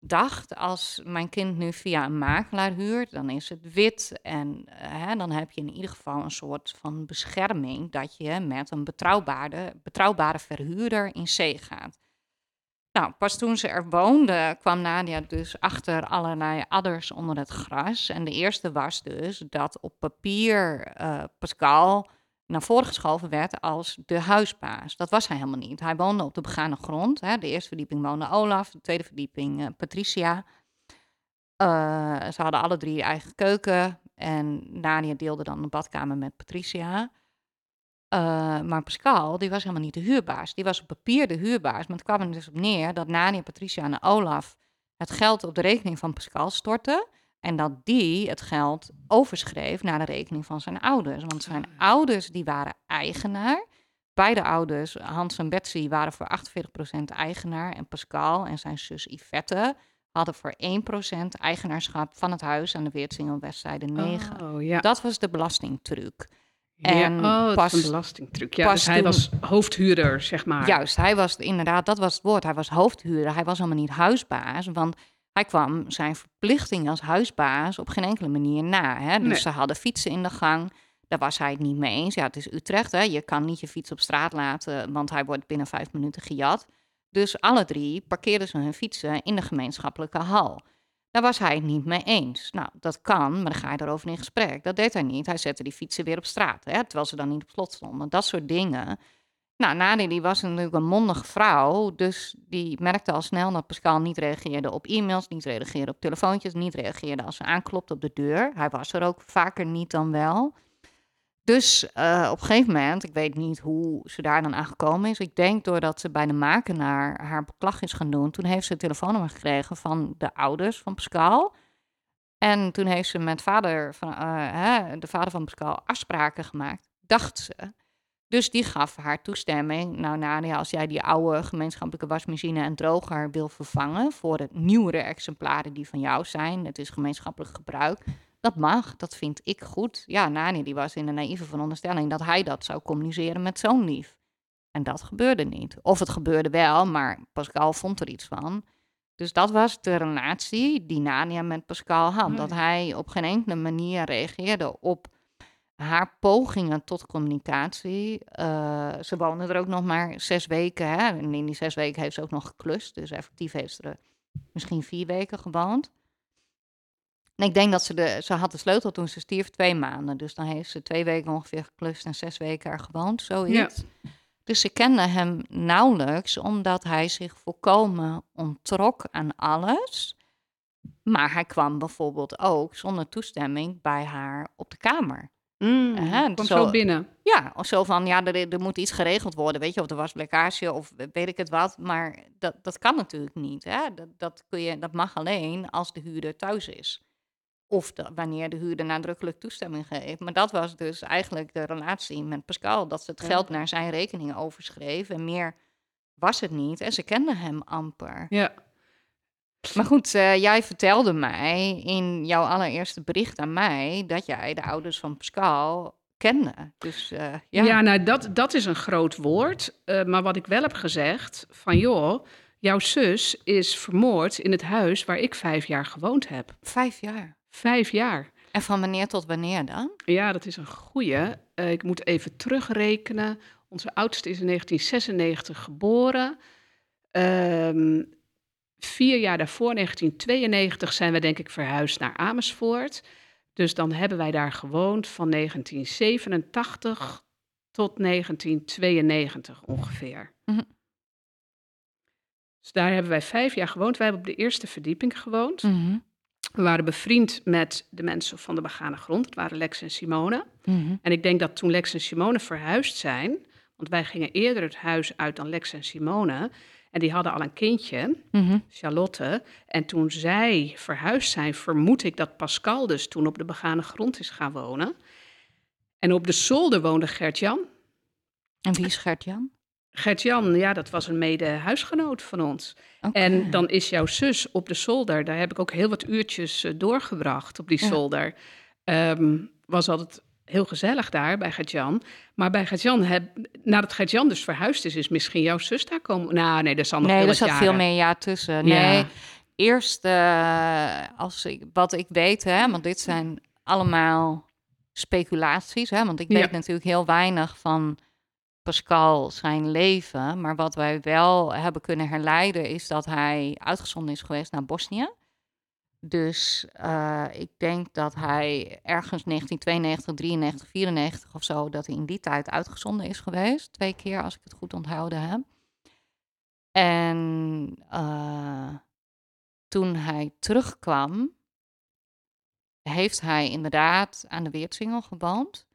dacht, als mijn kind nu via een makelaar huurt, dan is het wit en eh, hè, dan heb je in ieder geval een soort van bescherming dat je met een betrouwbare, betrouwbare verhuurder in zee gaat. Nou, pas toen ze er woonde, kwam Nadia dus achter allerlei adders onder het gras. En de eerste was dus dat op papier uh, Pascal naar voren geschoven werd als de huisbaas. Dat was hij helemaal niet. Hij woonde op de begane grond. Hè. De eerste verdieping woonde Olaf, de tweede verdieping uh, Patricia. Uh, ze hadden alle drie eigen keuken. En Nadia deelde dan de badkamer met Patricia. Uh, maar Pascal, die was helemaal niet de huurbaas. Die was op papier de huurbaas. Maar het kwam er dus op neer dat Nadia, Patricia en Olaf het geld op de rekening van Pascal stortten. En dat die het geld overschreef naar de rekening van zijn ouders. Want zijn ah. ouders die waren eigenaar. Beide ouders, Hans en Betsy, waren voor 48% eigenaar. En Pascal en zijn zus Yvette hadden voor 1% eigenaarschap van het huis aan de Weertsingel Westzijde 9. Oh, ja. Dat was de belastingtruc. En ja, oh, pas, een belastingtruc. Ja, dus hij was hoofdhuurder, zeg maar. Juist, hij was inderdaad, dat was het woord. Hij was hoofdhuurder. Hij was helemaal niet huisbaas, want hij kwam zijn verplichting als huisbaas op geen enkele manier na. Hè? Dus ze hadden fietsen in de gang. Daar was hij het niet mee eens. Ja, het is Utrecht, hè? je kan niet je fiets op straat laten, want hij wordt binnen vijf minuten gejat. Dus alle drie parkeerden ze hun fietsen in de gemeenschappelijke hal. Daar was hij het niet mee eens. Nou, dat kan, maar dan ga je erover in gesprek. Dat deed hij niet. Hij zette die fietsen weer op straat, hè, terwijl ze dan niet op slot stonden. Dat soort dingen. Nou, Nadia die was natuurlijk een mondige vrouw, dus die merkte al snel dat Pascal niet reageerde op e-mails, niet reageerde op telefoontjes, niet reageerde als ze aanklopte op de deur. Hij was er ook vaker niet dan wel. Dus uh, op een gegeven moment, ik weet niet hoe ze daar dan aan gekomen is. Ik denk doordat ze bij de makenaar haar beklag is gaan doen. Toen heeft ze een telefoonnummer gekregen van de ouders van Pascal. En toen heeft ze met vader van, uh, hè, de vader van Pascal afspraken gemaakt, dacht ze. Dus die gaf haar toestemming. Nou, Nadia, als jij die oude gemeenschappelijke wasmachine en droger wil vervangen voor het nieuwere exemplaren die van jou zijn, het is gemeenschappelijk gebruik, dat mag, dat vind ik goed. Ja, Nani die was in de naïeve veronderstelling dat hij dat zou communiceren met zo'n lief. En dat gebeurde niet. Of het gebeurde wel, maar Pascal vond er iets van. Dus dat was de relatie die Nania met Pascal had. Dat hij op geen enkele manier reageerde op haar pogingen tot communicatie. Uh, ze woonde er ook nog maar zes weken. Hè? En in die zes weken heeft ze ook nog geklust. Dus effectief heeft ze er misschien vier weken gewoond. En ik denk dat ze de, ze had de sleutel toen ze stierf twee maanden. Dus dan heeft ze twee weken ongeveer geklust en zes weken er gewoond, zoiets. Ja. Dus ze kende hem nauwelijks, omdat hij zich volkomen ontrok aan alles. Maar hij kwam bijvoorbeeld ook zonder toestemming bij haar op de kamer. Mm, uh, kwam zo, binnen. Ja, of zo van, ja, er, er, moet iets geregeld worden, weet je, of er was lekkage of weet ik het wat. Maar dat, dat kan natuurlijk niet. Hè? Dat, dat, kun je, dat mag alleen als de huurder thuis is. Of wanneer de huurder nadrukkelijk toestemming geeft. Maar dat was dus eigenlijk de relatie met Pascal. Dat ze het geld naar zijn rekening overschreef. En meer was het niet. En ze kenden hem amper. Ja. Maar goed, uh, jij vertelde mij in jouw allereerste bericht aan mij... dat jij de ouders van Pascal kende. Dus, uh, ja. ja, nou dat, dat is een groot woord. Uh, maar wat ik wel heb gezegd, van joh... Jouw zus is vermoord in het huis waar ik vijf jaar gewoond heb. Vijf jaar? Vijf jaar. En van wanneer tot wanneer dan? Ja, dat is een goeie. Ik moet even terugrekenen. Onze oudste is in 1996 geboren. Um, vier jaar daarvoor, 1992, zijn we denk ik verhuisd naar Amersfoort. Dus dan hebben wij daar gewoond van 1987 tot 1992 ongeveer. Mm Dus daar hebben wij vijf jaar gewoond. Wij hebben op de eerste verdieping gewoond. Mm we waren bevriend met de mensen van de begane grond. Het waren Lex en Simone. Mhm. En ik denk dat toen Lex en Simone verhuisd zijn, want wij gingen eerder het huis uit dan Lex en Simone. En die hadden al een kindje, mhm. Charlotte. En toen zij verhuisd zijn, vermoed ik dat Pascal dus toen op de begane grond is gaan wonen. En op de zolder woonde Gert-Jan. En wie is Gert-Jan? Gert-Jan, ja, dat was een mede-huisgenoot van ons. En dan is jouw zus op de zolder. Daar heb ik ook heel wat uurtjes uh, doorgebracht op die zolder. Um, was altijd heel gezellig daar bij Gert-Jan. Maar bij Gert-Jan, nadat Gert-Jan dus verhuisd is, is misschien jouw zus daar komen. Nou, nee, dat zal nog nee, er zat veel meer jaar tussen. Nee, eerst uh, als ik, wat ik weet, hè, want dit zijn allemaal speculaties, hè, want ik weet natuurlijk heel weinig van Pascal zijn leven. Maar wat wij wel hebben kunnen herleiden is dat hij uitgezonden is geweest naar Bosnië. Dus uh, ik denk dat hij ergens 1992, 93, 94 of zo, dat hij in die tijd uitgezonden is geweest. Twee keer, als ik het goed onthouden heb. En uh, toen hij terugkwam, heeft hij inderdaad aan de Weertsingel gewoond.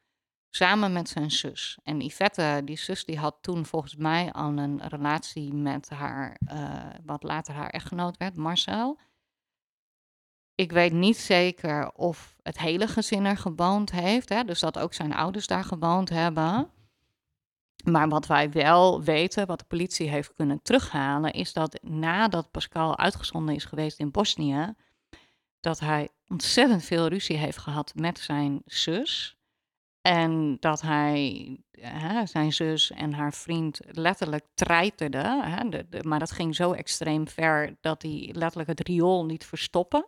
Samen met zijn zus. En Yvette, die zus, die had toen volgens mij al een relatie met haar, uh, wat later haar echtgenoot werd, Marcel. Ik weet niet zeker of het hele gezin er gewoond heeft. Hè? Dus dat ook zijn ouders daar gewoond hebben. Maar wat wij wel weten, wat de politie heeft kunnen terughalen, is dat nadat Pascal uitgezonden is geweest in Bosnië, dat hij ontzettend veel ruzie heeft gehad met zijn zus. En dat hij hè, zijn zus en haar vriend letterlijk treiterde. Hè, maar dat ging zo extreem ver dat hij letterlijk het riool niet verstoppen.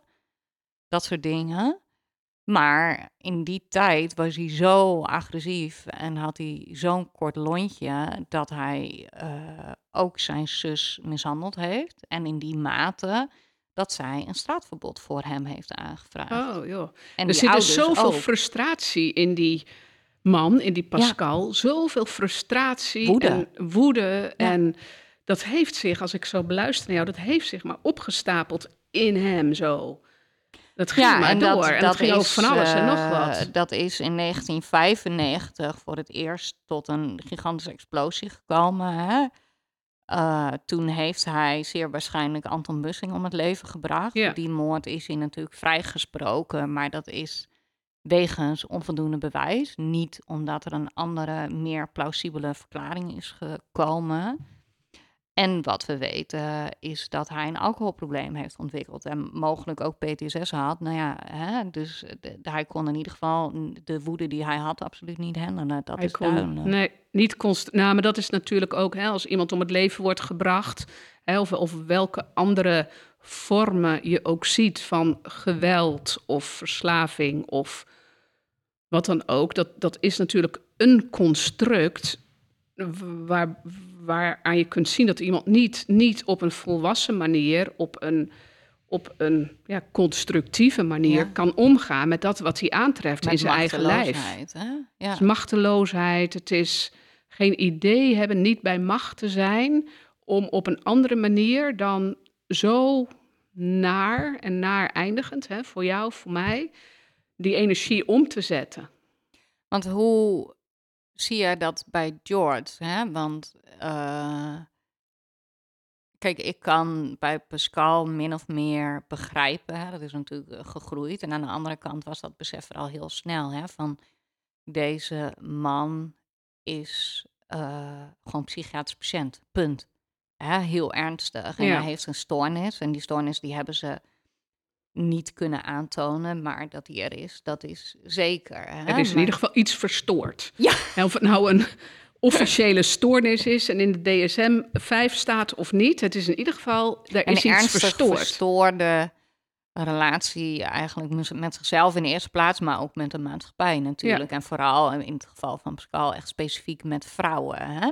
Dat soort dingen. Maar in die tijd was hij zo agressief en had hij zo'n kort lontje dat hij uh, ook zijn zus mishandeld heeft. En in die mate dat zij een straatverbod voor hem heeft aangevraagd. Oh joh. En er zit dus zoveel frustratie in die man, in die Pascal. Zoveel frustratie woede. en woede. En dat heeft zich, als ik zo beluister naar jou, dat heeft zich maar opgestapeld in hem zo. Dat ging ja, maar en door. Dat, en dat, ging is, over van alles en nog wat. Uh, dat is in 1995 voor het eerst tot een gigantische explosie gekomen. Hè? Uh, toen heeft hij zeer waarschijnlijk Anton Bussing om het leven gebracht. Ja. Die moord is hij natuurlijk vrijgesproken, maar dat is wegens onvoldoende bewijs. Niet omdat er een andere, meer plausibele verklaring is gekomen. En wat we weten is dat hij een alcoholprobleem heeft ontwikkeld en mogelijk ook PTSS had. Nou ja, hè, dus hij kon in ieder geval de woede die hij had absoluut niet handelen. Dat hij is kon, duidelijk. Nee, niet constant. Nou, maar dat is natuurlijk ook hè, als iemand om het leven wordt gebracht, hè, of, of welke andere vormen je ook ziet van geweld of verslaving of wat dan ook. Dat, dat is natuurlijk een construct waar, waaraan je kunt zien dat iemand niet, niet op een volwassen manier, op een, op een ja, constructieve manier kan omgaan met dat wat hij aantreft in zijn eigen lijf. Hè? Ja. Het is machteloosheid, het is geen idee hebben, niet bij macht te zijn om op een andere manier dan zo naar en naar eindigend, hè, voor jou, voor mij, die energie om te zetten. Want hoe zie jij dat bij George? Hè? Want uh, kijk, ik kan bij Pascal min of meer begrijpen. Hè? Dat is natuurlijk eh, gegroeid. En aan de andere kant was dat besef er al heel snel. Hè? Van deze man is uh, gewoon psychiatrisch patiënt. Punt. Hè? Heel ernstig. En hij heeft een stoornis. En die stoornis die hebben ze niet kunnen aantonen, maar dat die er is, dat is zeker. Hè? Er is in ieder geval iets verstoord. Ja. En of het nou een officiële stoornis is en in de DSM 5 staat of niet, het is in ieder geval, er is iets verstoord. verstoorde relatie eigenlijk met zichzelf in de eerste plaats, maar ook met de maatschappij natuurlijk. En vooral in het geval van Pascal echt specifiek met vrouwen. Hè?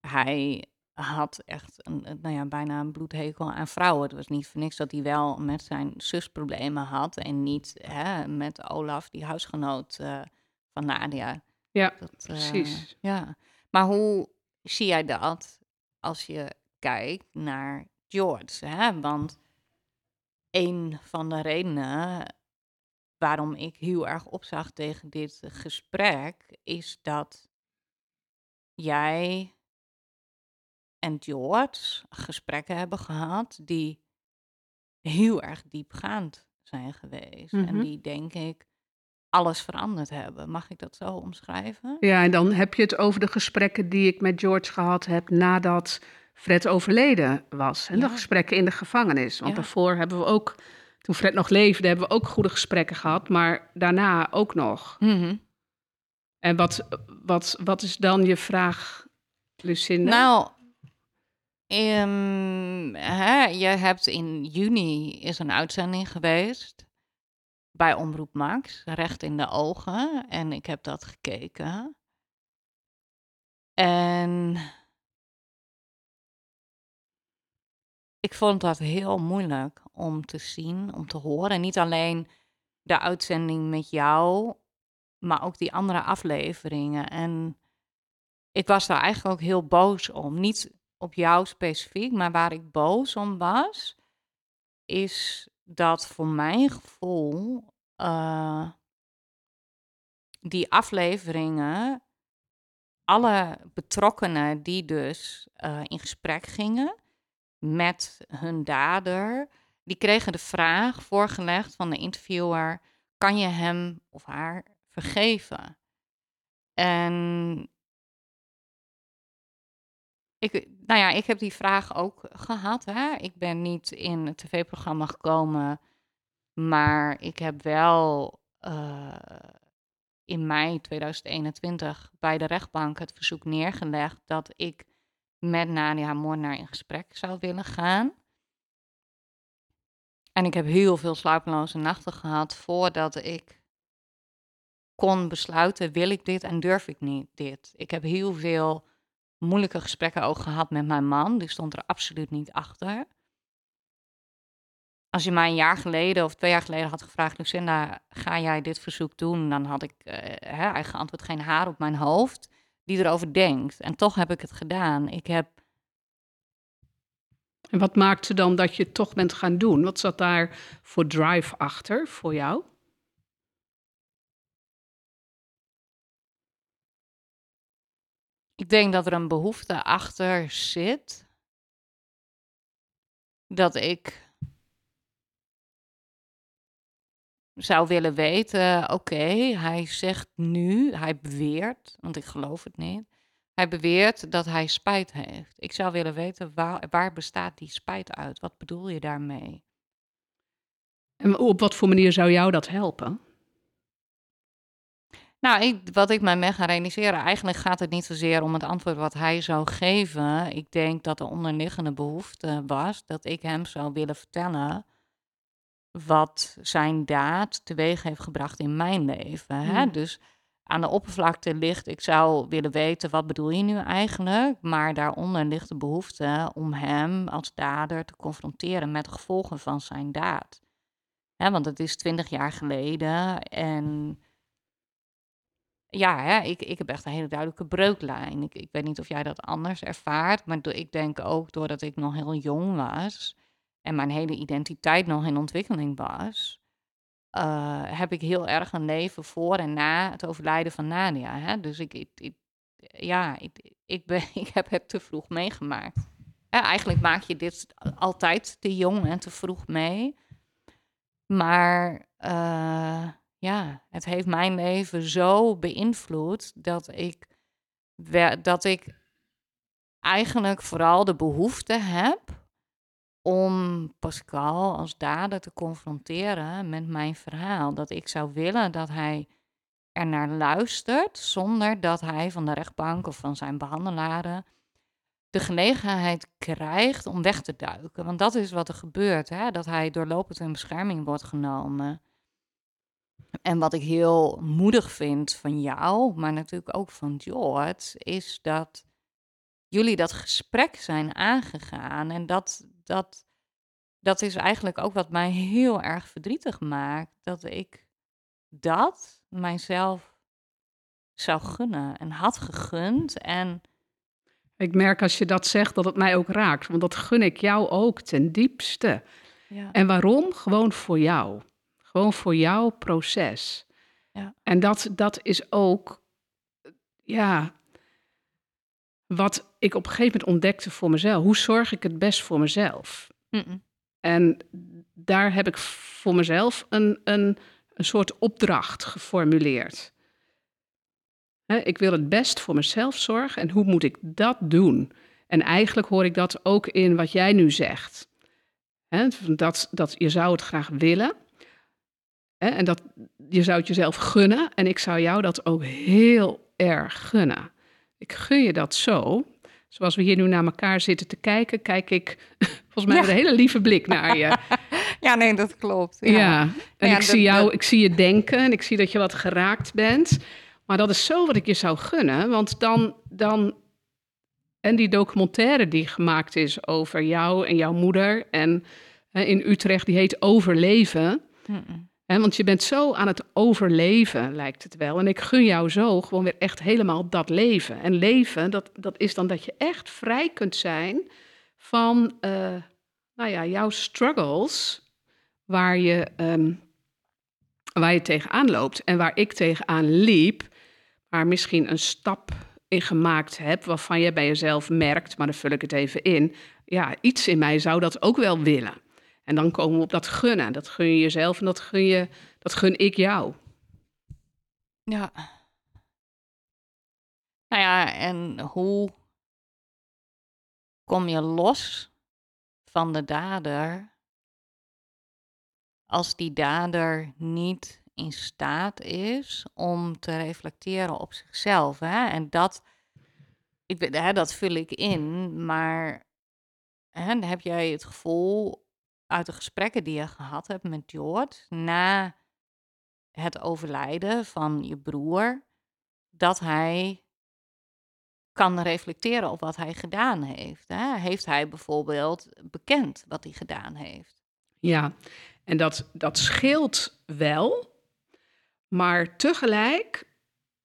Hij had echt een, nou ja, bijna een bloedhekel aan vrouwen. Het was niet voor niks dat hij wel met zijn zus problemen had en niet hè, met Olaf, die huisgenoot uh, van Nadia. Ja, dat, uh, precies. Ja, maar hoe zie jij dat als je kijkt naar George? Hè? Want een van de redenen waarom ik heel erg opzag tegen dit gesprek is dat jij en George gesprekken hebben gehad die heel erg diepgaand zijn geweest. En mhm. die, denk ik, alles veranderd hebben. Mag ik dat zo omschrijven? Ja, en dan heb je het over de gesprekken die ik met George gehad heb nadat Fred overleden was. En de gesprekken in de gevangenis. Want daarvoor hebben we ook, toen Fred nog leefde, hebben we ook goede gesprekken gehad. Maar daarna ook nog. Mhm. En wat, wat, wat is dan je vraag, Lucinda? Nou, Um, hè, je hebt in juni is een uitzending geweest bij Omroep Max, recht in de ogen. En ik heb dat gekeken. En ik vond dat heel moeilijk om te zien, om te horen. niet alleen de uitzending met jou, maar ook die andere afleveringen. En ik was daar eigenlijk ook heel boos om. Niet op jou specifiek, maar waar ik boos om was, is dat voor mijn gevoel uh, die afleveringen, alle betrokkenen die dus uh, in gesprek gingen met hun dader, die kregen de vraag voorgelegd van de interviewer: kan je hem of haar vergeven? En ik, nou ja, ik heb die vraag ook gehad. Hè? Ik ben niet in het tv-programma gekomen, maar ik heb wel uh, in mei 2021 bij de rechtbank het verzoek neergelegd dat ik met Nadia Moornaar in gesprek zou willen gaan. En ik heb heel veel slapeloze nachten gehad voordat ik kon besluiten, wil ik dit en durf ik niet dit. Ik heb heel veel moeilijke gesprekken ook gehad met mijn man. Die stond er absoluut niet achter. Als je mij een jaar geleden of twee jaar geleden had gevraagd, Lucinda, ga jij dit verzoek doen? Dan had ik uh, hè, eigen antwoord geen haar op mijn hoofd die erover denkt. En toch heb ik het gedaan. Ik heb. En wat maakte dan dat je het toch bent gaan doen? Wat zat daar voor drive achter voor jou? Ik denk dat er een behoefte achter zit. Dat ik zou willen weten, oké, hij zegt nu, hij beweert, want ik geloof het niet. Hij beweert dat hij spijt heeft. Ik zou willen weten, waar, waar bestaat die spijt uit? Wat bedoel je daarmee? En op wat voor manier zou jou dat helpen? Nou, ik, wat ik mij mee ga realiseren, eigenlijk gaat het niet zozeer om het antwoord wat hij zou geven. Ik denk dat de onderliggende behoefte was dat ik hem zou willen vertellen wat zijn daad teweeg heeft gebracht in mijn leven. Hè? Hmm. Dus aan de oppervlakte ligt, ik zou willen weten, wat bedoel je nu eigenlijk? Maar daaronder ligt de behoefte om hem als dader te confronteren met de gevolgen van zijn daad. Hè, want het is twintig jaar geleden en ja, hè, ik, ik heb echt een hele duidelijke breuklijn. Ik, ik weet niet of jij dat anders ervaart, maar ik denk ook doordat ik nog heel jong was en mijn hele identiteit nog in ontwikkeling was, uh, heb ik heel erg een leven voor en na het overlijden van Nadia. Hè? Dus ik, ik, ja, ik, ik, ben, ik heb het te vroeg meegemaakt. eigenlijk maak je dit altijd te jong en te vroeg mee. Maar uh, ja, het heeft mijn leven zo beïnvloed dat ik, dat ik eigenlijk vooral de behoefte heb om Pascal als dader te confronteren met mijn verhaal. Dat ik zou willen dat hij er naar luistert zonder dat hij van de rechtbank of van zijn behandelaren de gelegenheid krijgt om weg te duiken. Want dat is wat er gebeurt, hè? dat hij doorlopend in bescherming wordt genomen. En wat ik heel moedig vind van jou, maar natuurlijk ook van George, is dat jullie dat gesprek zijn aangegaan. En dat, dat, dat is eigenlijk ook wat mij heel erg verdrietig maakt. Dat ik dat mijzelf zou gunnen en had gegund. En ik merk als je dat zegt dat het mij ook raakt, want dat gun ik jou ook ten diepste. Ja. En waarom? Gewoon voor jou. Gewoon voor jouw proces. Ja. En dat, dat is ook, ja, wat ik op een gegeven moment ontdekte voor mezelf. Hoe zorg ik het best voor mezelf? En daar heb ik voor mezelf een, een, een soort opdracht geformuleerd. ik wil het best voor mezelf zorgen en hoe moet ik dat doen? En eigenlijk hoor ik dat ook in wat jij nu zegt. dat, dat je zou het graag willen, en dat, je zou het jezelf gunnen. En ik zou jou dat ook heel erg gunnen. Ik gun je dat zo. Zoals we hier nu naar elkaar zitten te kijken, kijk ik volgens mij met een hele lieve blik naar je. Ja, nee, dat klopt. Ja, ja. en ik zie jou, ik zie je denken en ik zie dat je wat geraakt bent. Maar dat is zo wat ik je zou gunnen, want dan, dan en die documentaire die gemaakt is over jou en jouw moeder en in Utrecht, die heet Overleven. Want je bent zo aan het overleven, lijkt het wel. En ik gun jou zo gewoon weer echt helemaal dat leven. En leven, dat, dat is dan dat je echt vrij kunt zijn van uh, nou ja, jouw struggles, waar je, um, waar je tegenaan loopt en waar ik tegenaan liep, waar misschien een stap in gemaakt heb, waarvan je bij jezelf merkt, maar dan vul ik het even in, ja, iets in mij zou dat ook wel willen. En dan komen we op dat gunnen. Dat gun je jezelf en dat gun, je, dat gun ik jou. Ja. Nou ja, en hoe kom je los van de dader als die dader niet in staat is om te reflecteren op zichzelf? Hè? En dat, ik, hè, dat vul ik in, maar hè, heb jij het gevoel uit de gesprekken die je gehad hebt met George na het overlijden van je broer, dat hij kan reflecteren op wat hij gedaan heeft. Hè? Heeft hij bijvoorbeeld bekend wat hij gedaan heeft? Ja, en dat, dat scheelt wel, maar tegelijk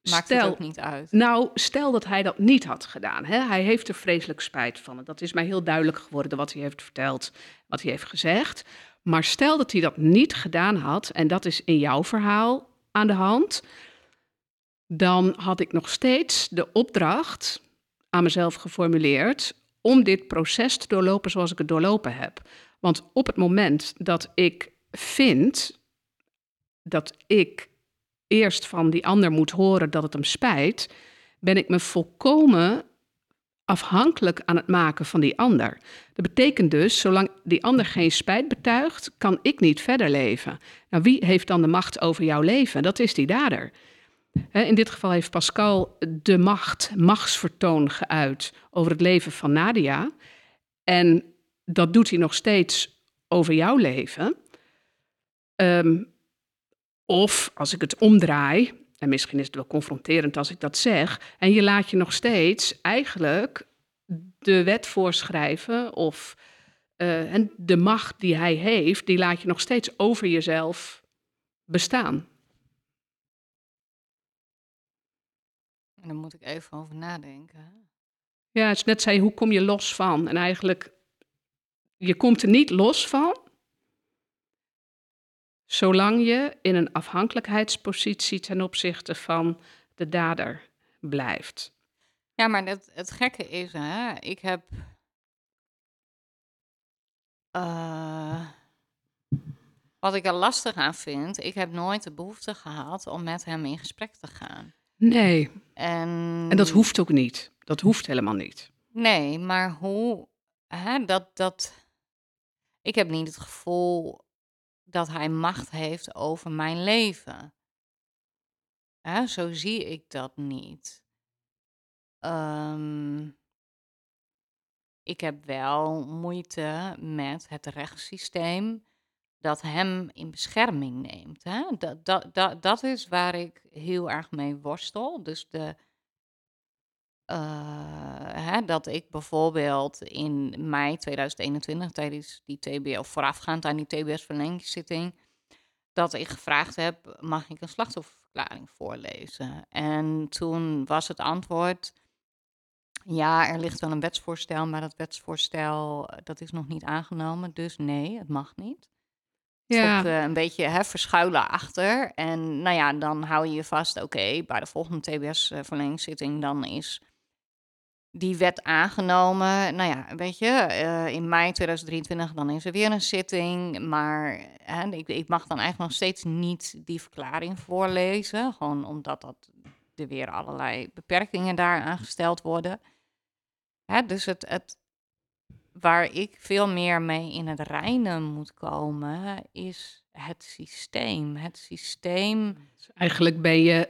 Maakt stel, het ook niet uit. Nou, stel dat hij dat niet had gedaan. Hè? Hij heeft er vreselijk spijt van. Dat is mij heel duidelijk geworden wat hij heeft verteld, wat hij heeft gezegd. Maar stel dat hij dat niet gedaan had, en dat is in jouw verhaal aan de hand, dan had ik nog steeds de opdracht aan mezelf geformuleerd om dit proces te doorlopen zoals ik het doorlopen heb. Want op het moment dat ik vind dat ik eerst van die ander moet horen dat het hem spijt, ben ik me volkomen afhankelijk aan het maken van die ander. Dat betekent dus, zolang die ander geen spijt betuigt, kan ik niet verder leven. Nou, wie heeft dan de macht over jouw leven? Dat is die dader. In dit geval heeft Pascal de macht, machtsvertoon geuit over het leven van Nadia. En dat doet hij nog steeds over jouw leven. Um, of als ik het omdraai, en misschien is het wel confronterend als ik dat zeg, en je laat je nog steeds eigenlijk de wet voorschrijven of uh, en de macht die hij heeft, die laat je nog steeds over jezelf bestaan. En daar moet ik even over nadenken. Ja, het is net zei, hoe kom je los van? En eigenlijk, je komt er niet los van, zolang je in een afhankelijkheidspositie ten opzichte van de dader blijft. Ja, maar het, het gekke is, hè, ik heb. Uh, wat ik er lastig aan vind, ik heb nooit de behoefte gehad om met hem in gesprek te gaan. Nee. En, en dat hoeft ook niet. Dat hoeft helemaal niet. Nee, maar hoe. Hè, dat, dat, ik heb niet het gevoel dat hij macht heeft over mijn leven. Zo zie ik dat niet. Um, ik heb wel moeite met het rechtssysteem dat hem in bescherming neemt. Hè? Dat, dat, dat, is waar ik heel erg mee worstel. Dus de, hè, dat ik bijvoorbeeld in mei 2021 tijdens die TBS, of voorafgaand aan die TBS-verlengingszitting, dat ik gevraagd heb, mag ik een slachtofferverklaring voorlezen? En toen was het antwoord, ja, er ligt wel een wetsvoorstel, maar dat wetsvoorstel dat is nog niet aangenomen, dus nee, het mag niet. Ja. Uh, een beetje hè, verschuilen achter. En nou ja, dan hou je je vast, oké, bij de volgende TBS-verlengingszitting dan is die wet aangenomen. Nou ja, weet je, uh, in mei 2023 dan is er weer een zitting. Maar hè, ik, ik, mag dan eigenlijk nog steeds niet die verklaring voorlezen. Gewoon omdat dat er weer allerlei beperkingen daar aangesteld worden. Hè, dus het, het, waar ik veel meer mee in het reinen moet komen, is het systeem. Het systeem. Dus eigenlijk ben je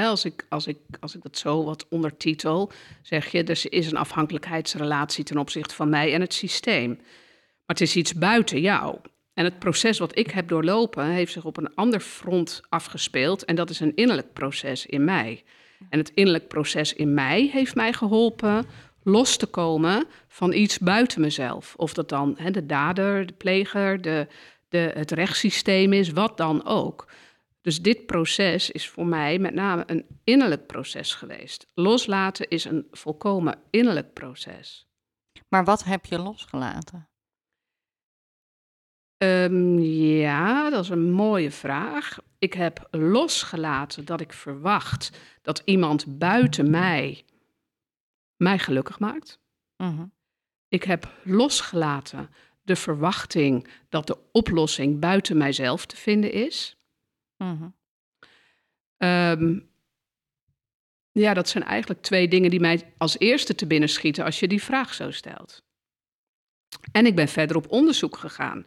als ik, als, ik, als ik dat zo wat ondertitel, zeg je, dus er is een afhankelijkheidsrelatie ten opzichte van mij en het systeem. Maar het is iets buiten jou. En het proces wat ik heb doorlopen, heeft zich op een ander front afgespeeld. En dat is een innerlijk proces in mij. En het innerlijk proces in mij heeft mij geholpen los te komen van iets buiten mezelf. Of dat dan de dader, de pleger, de, de, het rechtssysteem is, wat dan ook. Dus dit proces is voor mij met name een innerlijk proces geweest. Loslaten is een volkomen innerlijk proces. Maar wat heb je losgelaten? Um, ja, dat is een mooie vraag. Ik heb losgelaten dat ik verwacht dat iemand buiten mij mij gelukkig maakt. Mhm. Ik heb losgelaten de verwachting dat de oplossing buiten mijzelf te vinden is. Mhm. Ehm, ja, dat zijn eigenlijk twee dingen die mij als eerste te binnen schieten als je die vraag zo stelt. En ik ben verder op onderzoek gegaan.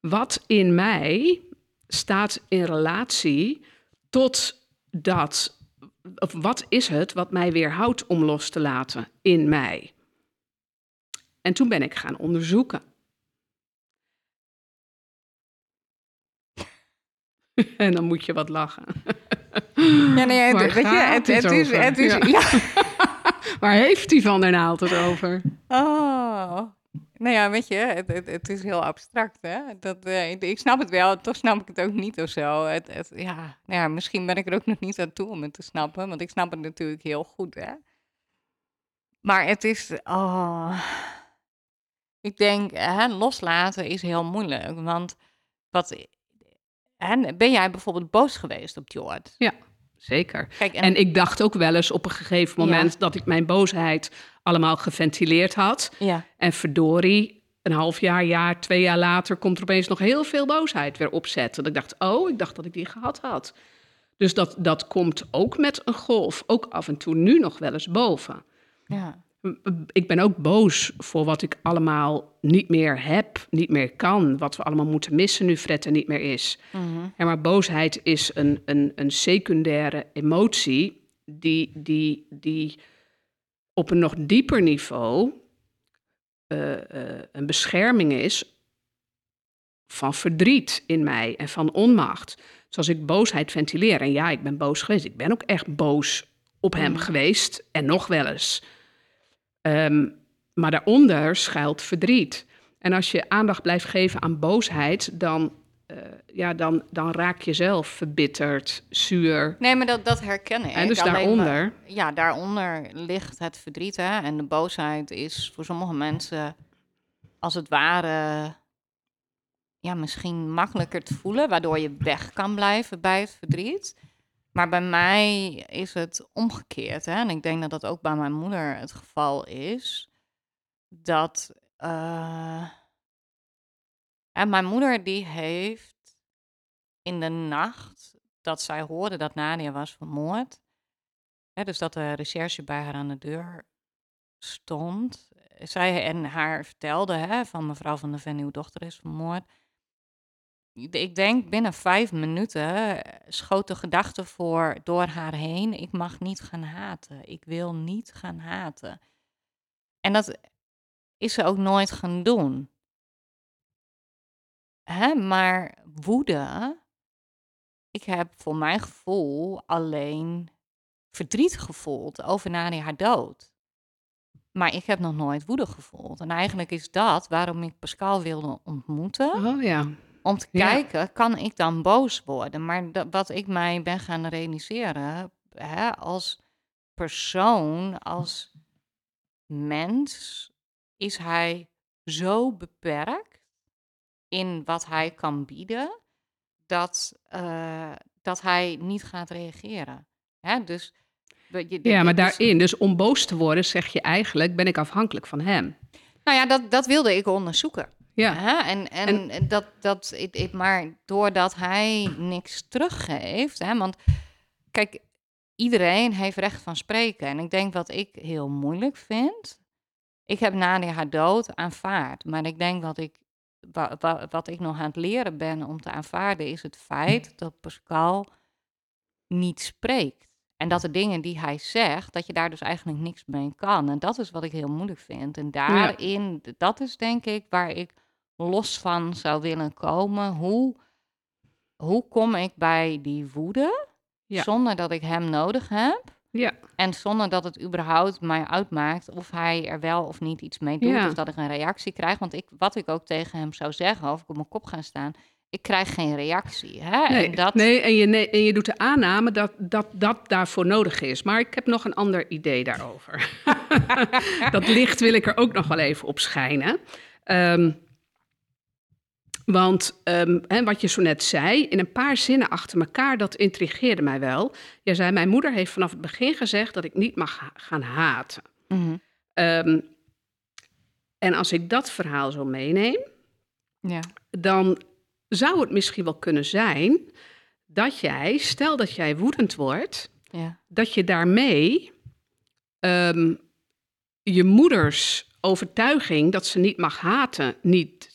Wat in mij staat in relatie tot dat, of wat is het wat mij weerhoudt om los te laten in mij? En toen ben ik gaan onderzoeken. en dan moet je wat lachen. Ja, nee, het, weet je, het, het, is, het is, ja. Waar heeft hij van der Naald het over? Oh, nou ja, weet je, het, het, is heel abstract, hè. Dat, uh, ik snap het wel, toch snap ik het ook niet of zo. Het, ja, nou ja, misschien ben ik er ook nog niet aan toe om het te snappen, want ik snap het natuurlijk heel goed, hè. Maar het is, oh... Ik denk, hè, loslaten is heel moeilijk, want wat en ben jij bijvoorbeeld boos geweest op Jord? Ja, zeker. Kijk, en... ik dacht ook wel eens op een gegeven moment dat ik mijn boosheid allemaal geventileerd had. Ja. En verdorie, een half jaar, jaar, twee jaar later komt er opeens nog heel veel boosheid weer opzetten. Dat ik dacht, oh, ik dacht dat ik die gehad had. Dus dat, dat komt ook met een golf, ook af en toe nu nog wel eens boven. Ja ik ben ook boos voor wat ik allemaal niet meer heb, niet meer kan. Wat we allemaal moeten missen nu Fred er niet meer is. Mm maar boosheid is een, een, een secundaire emotie die, die, die op een nog dieper niveau uh, uh, een bescherming is van verdriet in mij en van onmacht. Zoals ik boosheid ventileer. En ja, ik ben boos geweest. Ik ben ook echt boos op hem mhm. geweest en nog wel eens. Ehm, maar daaronder schuilt verdriet. En als je aandacht blijft geven aan boosheid, dan, uh, ja, dan, dan raak je zelf verbitterd, zuur. Nee, maar dat, dat herken ik. En dus daaronder? ja, daaronder ligt het verdriet. Hè? En de boosheid is voor sommige mensen als het ware ja, misschien makkelijker te voelen, waardoor je weg kan blijven bij het verdriet. Maar bij mij is het omgekeerd. Hè? En ik denk dat dat ook bij mijn moeder het geval is. Dat. En mijn moeder die heeft in de nacht dat zij hoorde dat Nadia was vermoord. Hè, dus dat de recherche bij haar aan de deur stond. Zij en haar vertelde hè, van mevrouw van der Ven, uw dochter is vermoord ik denk binnen vijf minuten eh, schoot de gedachte voor door haar heen: ik mag niet gaan haten. Ik wil niet gaan haten. En dat is ze ook nooit gaan doen. Hè? Maar woede, ik heb voor mijn gevoel alleen verdriet gevoeld over Nadia haar dood. Maar ik heb nog nooit woede gevoeld. En eigenlijk is dat waarom ik Pascal wilde ontmoeten. Oh ja. Om te kijken, kan ik dan boos worden? Maar wat ik mij ben gaan realiseren, hè, als persoon, als mens, is hij zo beperkt in wat hij kan bieden, dat, uh, dat hij niet gaat reageren. Hè? Dus, je, ja, maar daarin, dus om boos te worden, zeg je eigenlijk, ben ik afhankelijk van hem. Nou ja, dat, dat wilde ik onderzoeken. Ja. En, en, dat, dat, maar doordat hij niks teruggeeft, hè, want kijk, iedereen heeft recht van spreken. En ik denk wat ik heel moeilijk vind, ik heb Nadia haar dood aanvaard, maar ik denk wat ik, wat, wat ik nog aan het leren ben om te aanvaarden, is het feit dat Pascal niet spreekt. En dat de dingen die hij zegt, dat je daar dus eigenlijk niks mee kan. En dat is wat ik heel moeilijk vind. En daarin, dat is denk ik waar ik los van zou willen komen. Hoe, hoe kom ik bij die woede zonder dat ik hem nodig heb? Ja. En zonder dat het überhaupt mij uitmaakt of hij er wel of niet iets mee doet. Ja. Of dat ik een reactie krijg. Want ik, wat ik ook tegen hem zou zeggen, of ik op mijn kop ga staan. Ik krijg geen reactie. Hè? Nee, en dat, nee en, je, ne- en je doet de aanname dat, dat dat daarvoor nodig is. Maar ik heb nog een ander idee daarover. dat licht wil ik er ook nog wel even op schijnen. Ehm, want ehm, hè, wat je zo net zei, in een paar zinnen achter elkaar, dat intrigeerde mij wel. Je zei, mijn moeder heeft vanaf het begin gezegd dat ik niet mag ha- gaan haten. Mhm. Ehm, en als ik dat verhaal zo meeneem, ja. dan zou het misschien wel kunnen zijn dat jij, stel dat jij woedend wordt, Ja. dat je daarmee ehm, je moeders overtuiging dat ze niet mag haten, niet,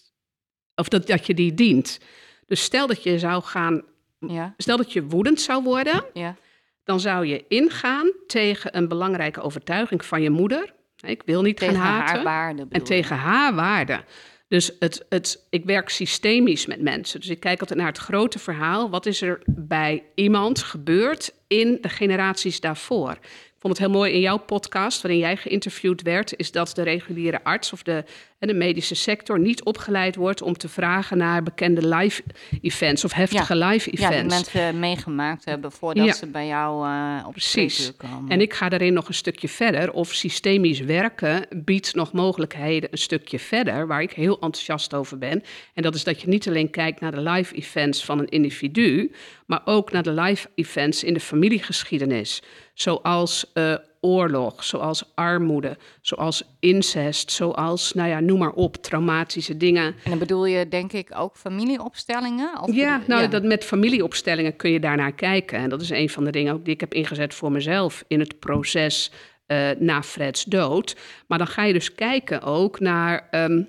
of dat, dat je die dient. Dus stel dat je zou gaan, Ja. stel dat je woedend zou worden, Ja. dan zou je ingaan tegen een belangrijke overtuiging van je moeder. Ik wil niet Tegen gaan haten. haar waarde. En tegen haar waarde. Dus het, het, ik werk systemisch met mensen. Dus ik kijk altijd naar het grote verhaal. Wat is er bij iemand gebeurd in de generaties daarvoor? Ik vond het heel mooi in jouw podcast, waarin jij geïnterviewd werd, is dat de reguliere arts of de, de medische sector niet opgeleid wordt om te vragen naar bekende live events of heftige live Ja, die events. mensen meegemaakt hebben voordat Ja. ze bij jou eh op Precies. komen. En ik ga daarin nog een stukje verder. Of systemisch werken biedt nog mogelijkheden een stukje verder, waar ik heel enthousiast over ben. En dat is dat je niet alleen kijkt naar de live events van een individu, maar ook naar de live events in de familiegeschiedenis. Zoals eh, oorlog, zoals armoede, zoals incest, zoals, nou ja, noem maar op, traumatische dingen. En dan bedoel je denk ik ook familieopstellingen? Of Ja, nou, Dat met familieopstellingen kun je daarnaar kijken. En dat is een van de dingen ook die ik heb ingezet voor mezelf in het proces eh, na Freds dood. Maar dan ga je dus kijken ook naar ehm,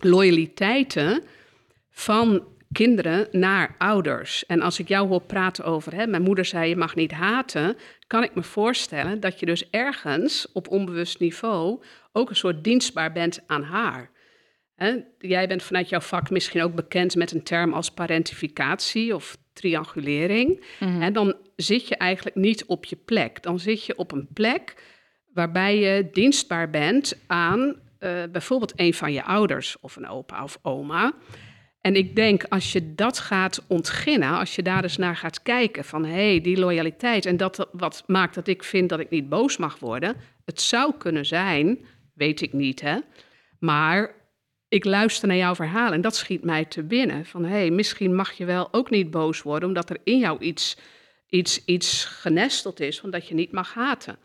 loyaliteiten van kinderen naar ouders. En als ik jou hoor praten over, hè, mijn moeder zei je mag niet haten, kan ik me voorstellen dat je dus ergens op onbewust niveau ook een soort dienstbaar bent aan haar. Hè, jij bent vanuit jouw vak misschien ook bekend met een term als parentificatie of triangulering. Mhm. En dan zit je eigenlijk niet op je plek. Dan zit je op een plek waarbij je dienstbaar bent aan eh, bijvoorbeeld een van je ouders of een opa of oma. En ik denk als je dat gaat ontginnen, als je daar eens naar gaat kijken van hé, hey, die loyaliteit en dat wat maakt dat ik vind dat ik niet boos mag worden, het zou kunnen zijn, weet ik niet hè, maar ik luister naar jouw verhaal en dat schiet mij te binnen. Van hé, hey, misschien mag je wel ook niet boos worden, omdat er in jou iets, iets, iets genesteld is, van dat je niet mag haten.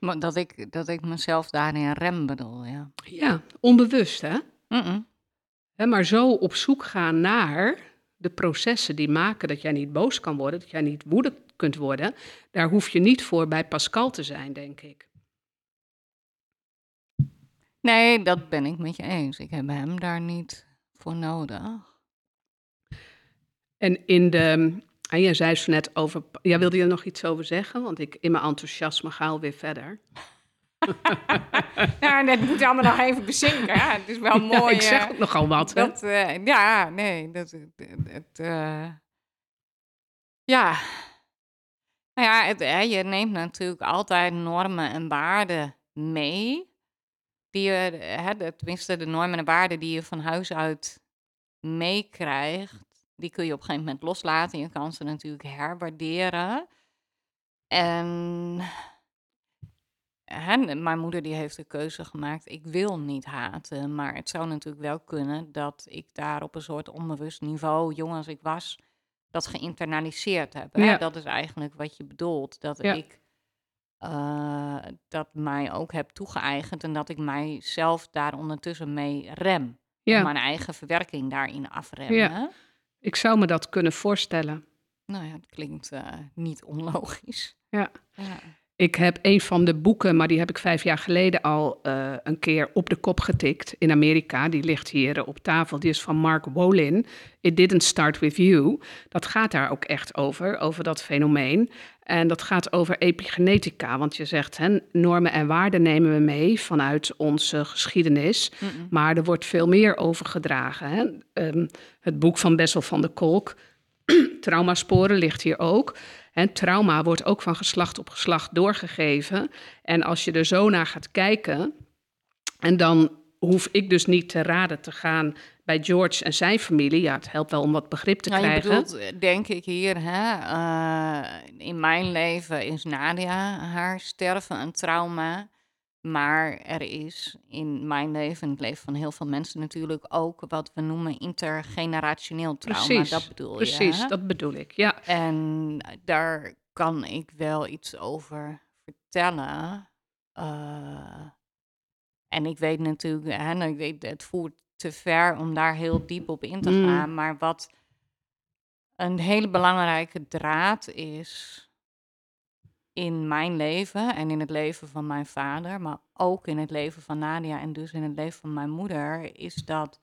Maar dat ik, dat ik mezelf daarin rem bedoel, ja. Ja, onbewust hè. Mm-mm. Maar zo op zoek gaan naar de processen die maken dat jij niet boos kan worden, dat jij niet woedend kunt worden, daar hoef je niet voor bij Pascal te zijn, denk ik. Nee, dat ben ik met je eens. Ik heb hem daar niet voor nodig. En in de. En jij zei zo net over. Ja, wilde je er nog iets over zeggen? Want ik in mijn enthousiasme ga alweer verder. Ja, dat moet allemaal nog even bezinken. Ja, het is wel Ja, ik zeg ook nogal wat. Hè? Dat, eh, ja, nee, dat, het, eh, ja. Nou ja, het, je neemt natuurlijk altijd normen en waarden mee. Die je, hè, tenminste de normen en waarden die je van huis uit meekrijgt. Die kun je op een gegeven moment loslaten. Je kan ze natuurlijk herwaarderen. En mijn moeder die heeft de keuze gemaakt. Ik wil niet haten. Maar het zou natuurlijk wel kunnen dat ik daar op een soort onbewust niveau, jong als ik was, dat geïnternaliseerd heb. Hè? Ja. Dat is eigenlijk wat je bedoelt. Dat Ja. ik eh, dat mij ook heb toegeëigend en dat ik mijzelf daar ondertussen mee rem. Ja, Mijn eigen verwerking daarin afrem. Ja. ik zou me dat kunnen voorstellen. Nou ja, het klinkt eh, niet onlogisch. Ja. Ja. Ik heb een van de boeken, maar die heb ik vijf jaar geleden al eh, een keer op de kop getikt in Amerika. Die ligt hier op tafel. Die is van Mark Wolin. It didn't start with you. Dat gaat daar ook echt over, over dat fenomeen. En dat gaat over epigenetica. Want je zegt, hè, normen en waarden nemen we mee vanuit onze geschiedenis. Maar er wordt veel meer overgedragen. Hè? Ehm, het boek van Bessel van der Kolk, Traumasporen, ligt hier ook. En trauma wordt ook van geslacht op geslacht doorgegeven. En als je er zo naar gaat kijken, en dan hoef ik dus niet te raden te gaan bij George en zijn familie. Ja, het helpt wel om wat begrip te Nou, krijgen. Je bedoelt, eh, denk ik hier, hè, eh, in mijn leven is Nadia haar sterven een trauma. Maar er is in mijn leven, in het leven van heel veel mensen natuurlijk ook wat we noemen intergenerationeel trauma. Precies, dat bedoel je. Precies, dat bedoel ik. Ja, En daar kan ik wel iets over vertellen. Eh, en ik weet natuurlijk, hè, nou, ik weet, het voert te ver om daar heel diep op in te Mm. gaan. Maar wat een hele belangrijke draad is in mijn leven en in het leven van mijn vader, maar ook in het leven van Nadia en dus in het leven van mijn moeder, is dat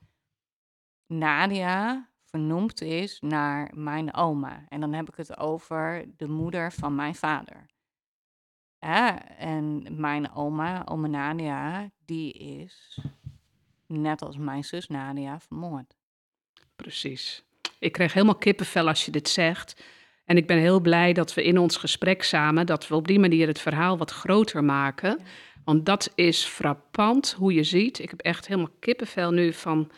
Nadia vernoemd is naar mijn oma. En dan heb ik het over de moeder van mijn vader. Hè? En mijn oma, oma Nadia, die is, net als mijn zus Nadia, vermoord. precies. Ik kreeg helemaal kippenvel als je dit zegt. En ik ben heel blij dat we in ons gesprek samen, dat we op die manier het verhaal wat groter maken. Want dat is frappant hoe je ziet. Ik heb echt helemaal kippenvel nu van,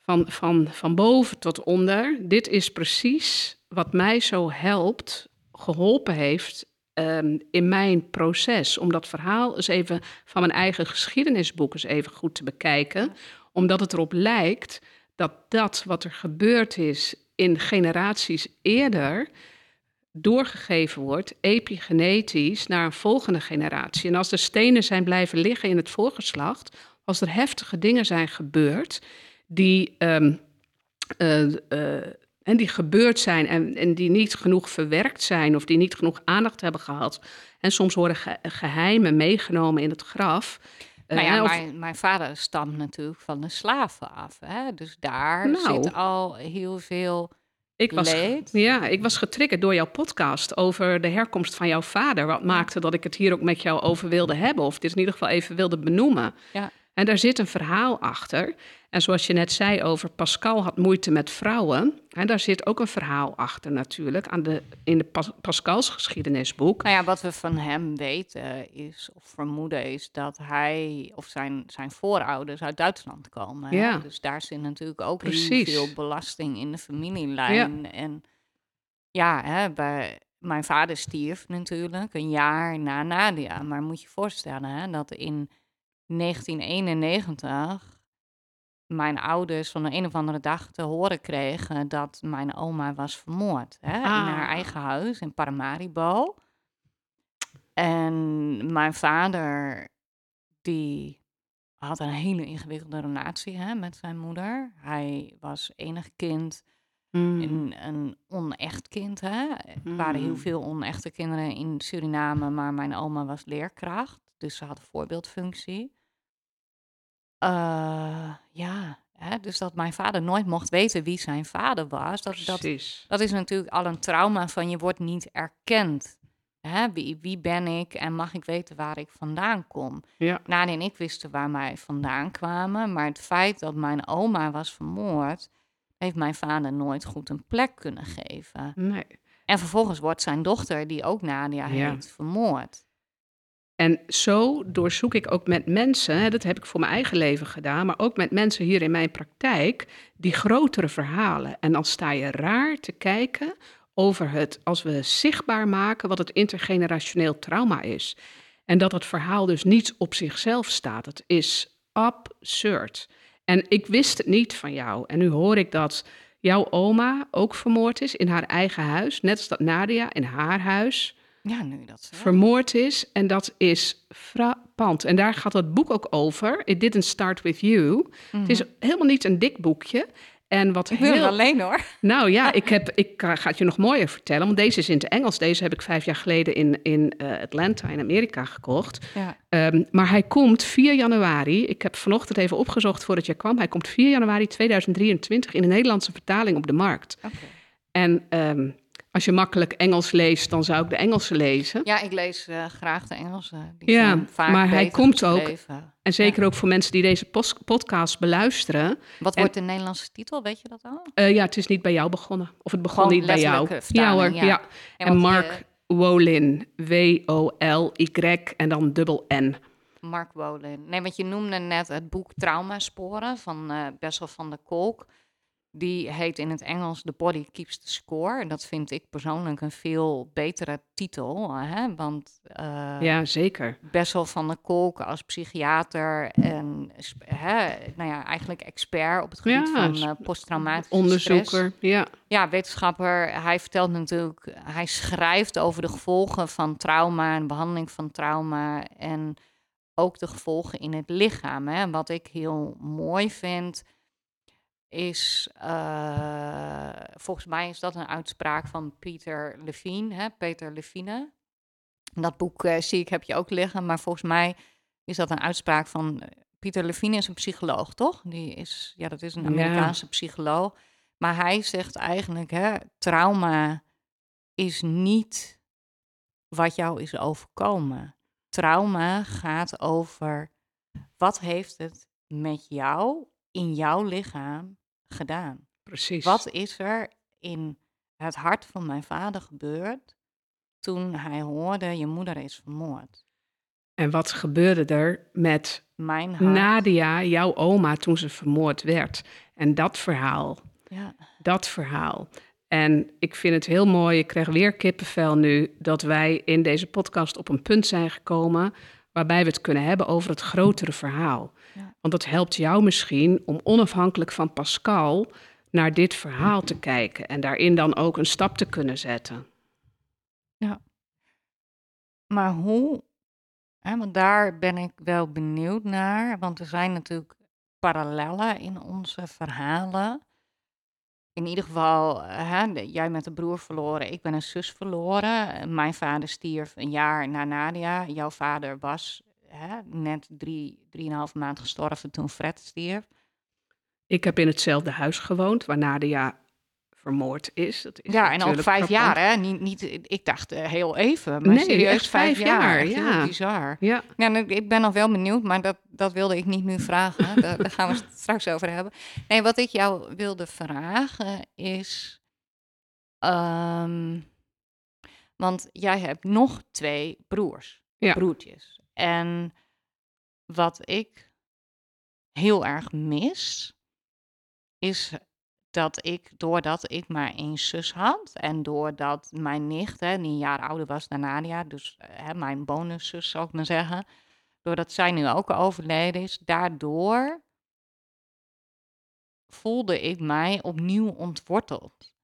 van, van, van boven tot onder. Dit is precies wat mij zo helpt, geholpen heeft ehm, in mijn proces. Om dat verhaal eens even van mijn eigen geschiedenisboek eens even goed te bekijken. Omdat het erop lijkt dat dat wat er gebeurd is in generaties eerder doorgegeven wordt, epigenetisch, naar een volgende generatie. En als er stenen zijn blijven liggen in het voorgeslacht, als er heftige dingen zijn gebeurd, die, ehm, eh, eh, en die gebeurd zijn en, en die niet genoeg verwerkt zijn of die niet genoeg aandacht hebben gehad. En soms worden ge- geheimen meegenomen in het graf. Eh, Nou ja, of- mijn, mijn vader stamt natuurlijk van de slaven af. Hè? Dus daar Nou. zit al heel veel Ik was, leed. ja, ik was getriggerd door jouw podcast over de herkomst van jouw vader. Wat maakte dat ik het hier ook met jou over wilde hebben. Of dit in ieder geval even wilde benoemen. Ja. En daar zit een verhaal achter. En zoals je net zei over Pascal had moeite met vrouwen. En daar zit ook een verhaal achter natuurlijk. Aan de, in de Pas- Pascals geschiedenisboek. Nou ja, wat we van hem weten is, of vermoeden is, dat hij of zijn, zijn voorouders uit Duitsland komen. Ja. Dus daar zit natuurlijk ook Precies. heel veel belasting in de familielijn. En ja, hè, bij, mijn vader stierf natuurlijk een jaar na Nadia. Maar moet je je voorstellen hè, dat in 1991 mijn ouders van de een of andere dag te horen kregen dat mijn oma was vermoord. Hè, In haar Ah. eigen huis in Paramaribo. En mijn vader, die had een hele ingewikkelde relatie hè, met zijn moeder. Hij was enig kind, Mm. een, een onecht kind. Hè. Er waren heel Mm. veel onechte kinderen in Suriname, maar mijn oma was leerkracht. Dus ze had een voorbeeldfunctie. Eh, ja, hè, dus dat mijn vader nooit mocht weten wie zijn vader was. Dat, dat, Precies. dat is natuurlijk al een trauma van je wordt niet erkend. Hè, wie, wie ben ik en mag ik weten waar ik vandaan kom? Ja. En ik wisten waar wij vandaan kwamen, maar het feit dat mijn oma was vermoord, heeft mijn vader nooit goed een plek kunnen geven. Nee. En vervolgens wordt zijn dochter, die ook Nadia Ja. heet, vermoord. En zo doorzoek ik ook met mensen, dat heb ik voor mijn eigen leven gedaan, maar ook met mensen hier in mijn praktijk, die grotere verhalen. En dan sta je raar te kijken over het, als we zichtbaar maken wat het intergenerationeel trauma is. En dat het verhaal dus niet op zichzelf staat. Het is absurd. En ik wist het niet van jou. En nu hoor ik dat jouw oma ook vermoord is in haar eigen huis, net als dat Nadia in haar huis Ja, nu dat ze. vermoord is. En dat is frappant. En daar gaat het boek ook over. It didn't start with you. Het is helemaal niet een dik boekje. En wat Mhm. Ik wil het heel... alleen hoor. Nou ja, ik, heb, ik ga het je nog mooier vertellen. Want deze is in het Engels. Deze heb ik vijf jaar geleden in, in eh, Atlanta in Amerika gekocht. Ja. Ehm, maar hij komt 4 januari. Ik heb vanochtend even opgezocht voordat je kwam. Hij komt 4 januari 2023 in de Nederlandse vertaling op de markt. Oké. En ehm, Als je makkelijk Engels leest, dan zou ik de Engelse lezen. Ja, ik lees uh, graag de Engelse. Die ja, zijn vaak maar hij komt ook. En zeker ook voor mensen die deze podcast beluisteren. Wat En- wordt de Nederlandse titel, weet je dat al? Eh, ja, het is niet bij jou begonnen. Of het begon Gewoon niet bij jou. Ja hoor, ja. ja. En, Mark eh, Wolin, W-O-L-Y en dan dubbel N. Mark Wolin. Nee, want je noemde net het boek Traumasporen van eh Bessel van der Kolk. Die heet in het Engels The Body Keeps the Score. En dat vind ik persoonlijk een veel betere titel. Hè? Want eh, Ja, zeker. Bessel van der Kolk als psychiater en hè, nou ja, eigenlijk expert op het gebied Ja, van eh, posttraumatische stress. Onderzoeker, ja. Ja, wetenschapper. Hij vertelt natuurlijk, hij schrijft over de gevolgen van trauma en behandeling van trauma. En ook de gevolgen in het lichaam. Hè. Wat ik heel mooi vind, is, eh, volgens mij is dat een uitspraak van Pieter Levine, hè, Peter Levine. Dat boek eh, zie ik, heb je ook liggen, maar volgens mij is dat een uitspraak van eh, Pieter Levine is een psycholoog, toch? Die is, ja, dat is een Ja. Amerikaanse psycholoog. Maar hij zegt eigenlijk, hè, trauma is niet wat jou is overkomen. Trauma gaat over wat heeft het met jou in jouw lichaam gedaan? Precies. Wat is er in het hart van mijn vader gebeurd toen hij hoorde je moeder is vermoord? En wat gebeurde er met Mijn hart. Nadia, jouw oma, toen ze vermoord werd? En dat verhaal, Ja, dat verhaal. En ik vind het heel mooi, ik krijg weer kippenvel nu, dat wij in deze podcast op een punt zijn gekomen waarbij we het kunnen hebben over het grotere verhaal. Ja. Want dat helpt jou misschien om onafhankelijk van Pascal naar dit verhaal te kijken en daarin dan ook een stap te kunnen zetten. maar hoe? Hè, want daar ben ik wel benieuwd naar, want er zijn natuurlijk parallellen in onze verhalen. In ieder geval, eh, hè, jij met een broer verloren, ik ben een zus verloren. Mijn vader stierf een jaar na Nadia. Jouw vader was hè, net drie, drieënhalf maand gestorven toen Fred stierf. Ik heb in hetzelfde huis gewoond waar Nadia vermoord is. Dat is Ja, en ook natuurlijk vijf jaar, hè? Niet, niet, ik dacht eh, heel even, maar Nee, serieus vijf, vijf jaar. ja. bizar. Ja, en ik- ben nog wel benieuwd, maar dat, dat wilde ik niet nu vragen. daar, daar gaan we het straks over hebben. Nee, wat ik jou wilde vragen is... ehm, want jij hebt nog twee broers, Ja. broertjes. En wat ik heel erg mis, is dat ik, doordat ik maar één zus had en doordat mijn nicht, hè, die een jaar ouder was dan Nadia, dus eh, hè, mijn bonuszus zou ik maar zeggen, doordat zij nu ook overleden is, daardoor voelde ik mij opnieuw ontworteld.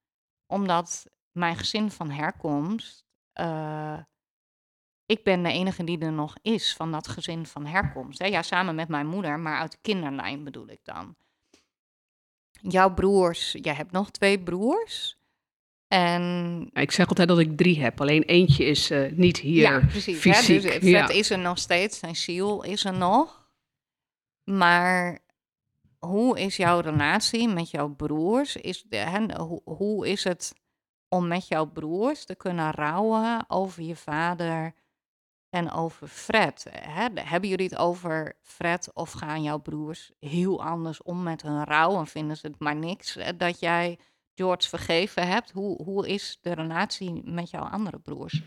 Omdat mijn gezin van herkomst, eh, ik ben de enige die er nog is van dat gezin van herkomst. Hè? Ja, samen met mijn moeder, maar uit de kinderlijn bedoel ik dan. Jouw broers, jij hebt nog twee broers. En ik zeg altijd dat ik drie heb. Alleen eentje is eh, niet hier ja, precies. Hè? fysiek. Dus ja. is er nog steeds, zijn ziel is er nog. Maar hoe is jouw relatie met jouw broers? Is de, hè, hoe, hoe is het om met jouw broers te kunnen rouwen over je vader en over Fred? Hè? Hebben jullie het over Fred of gaan jouw broers heel anders om met hun rouw en vinden ze het maar niks eh, dat jij George vergeven hebt? Hoe, hoe is de relatie met jouw andere broers?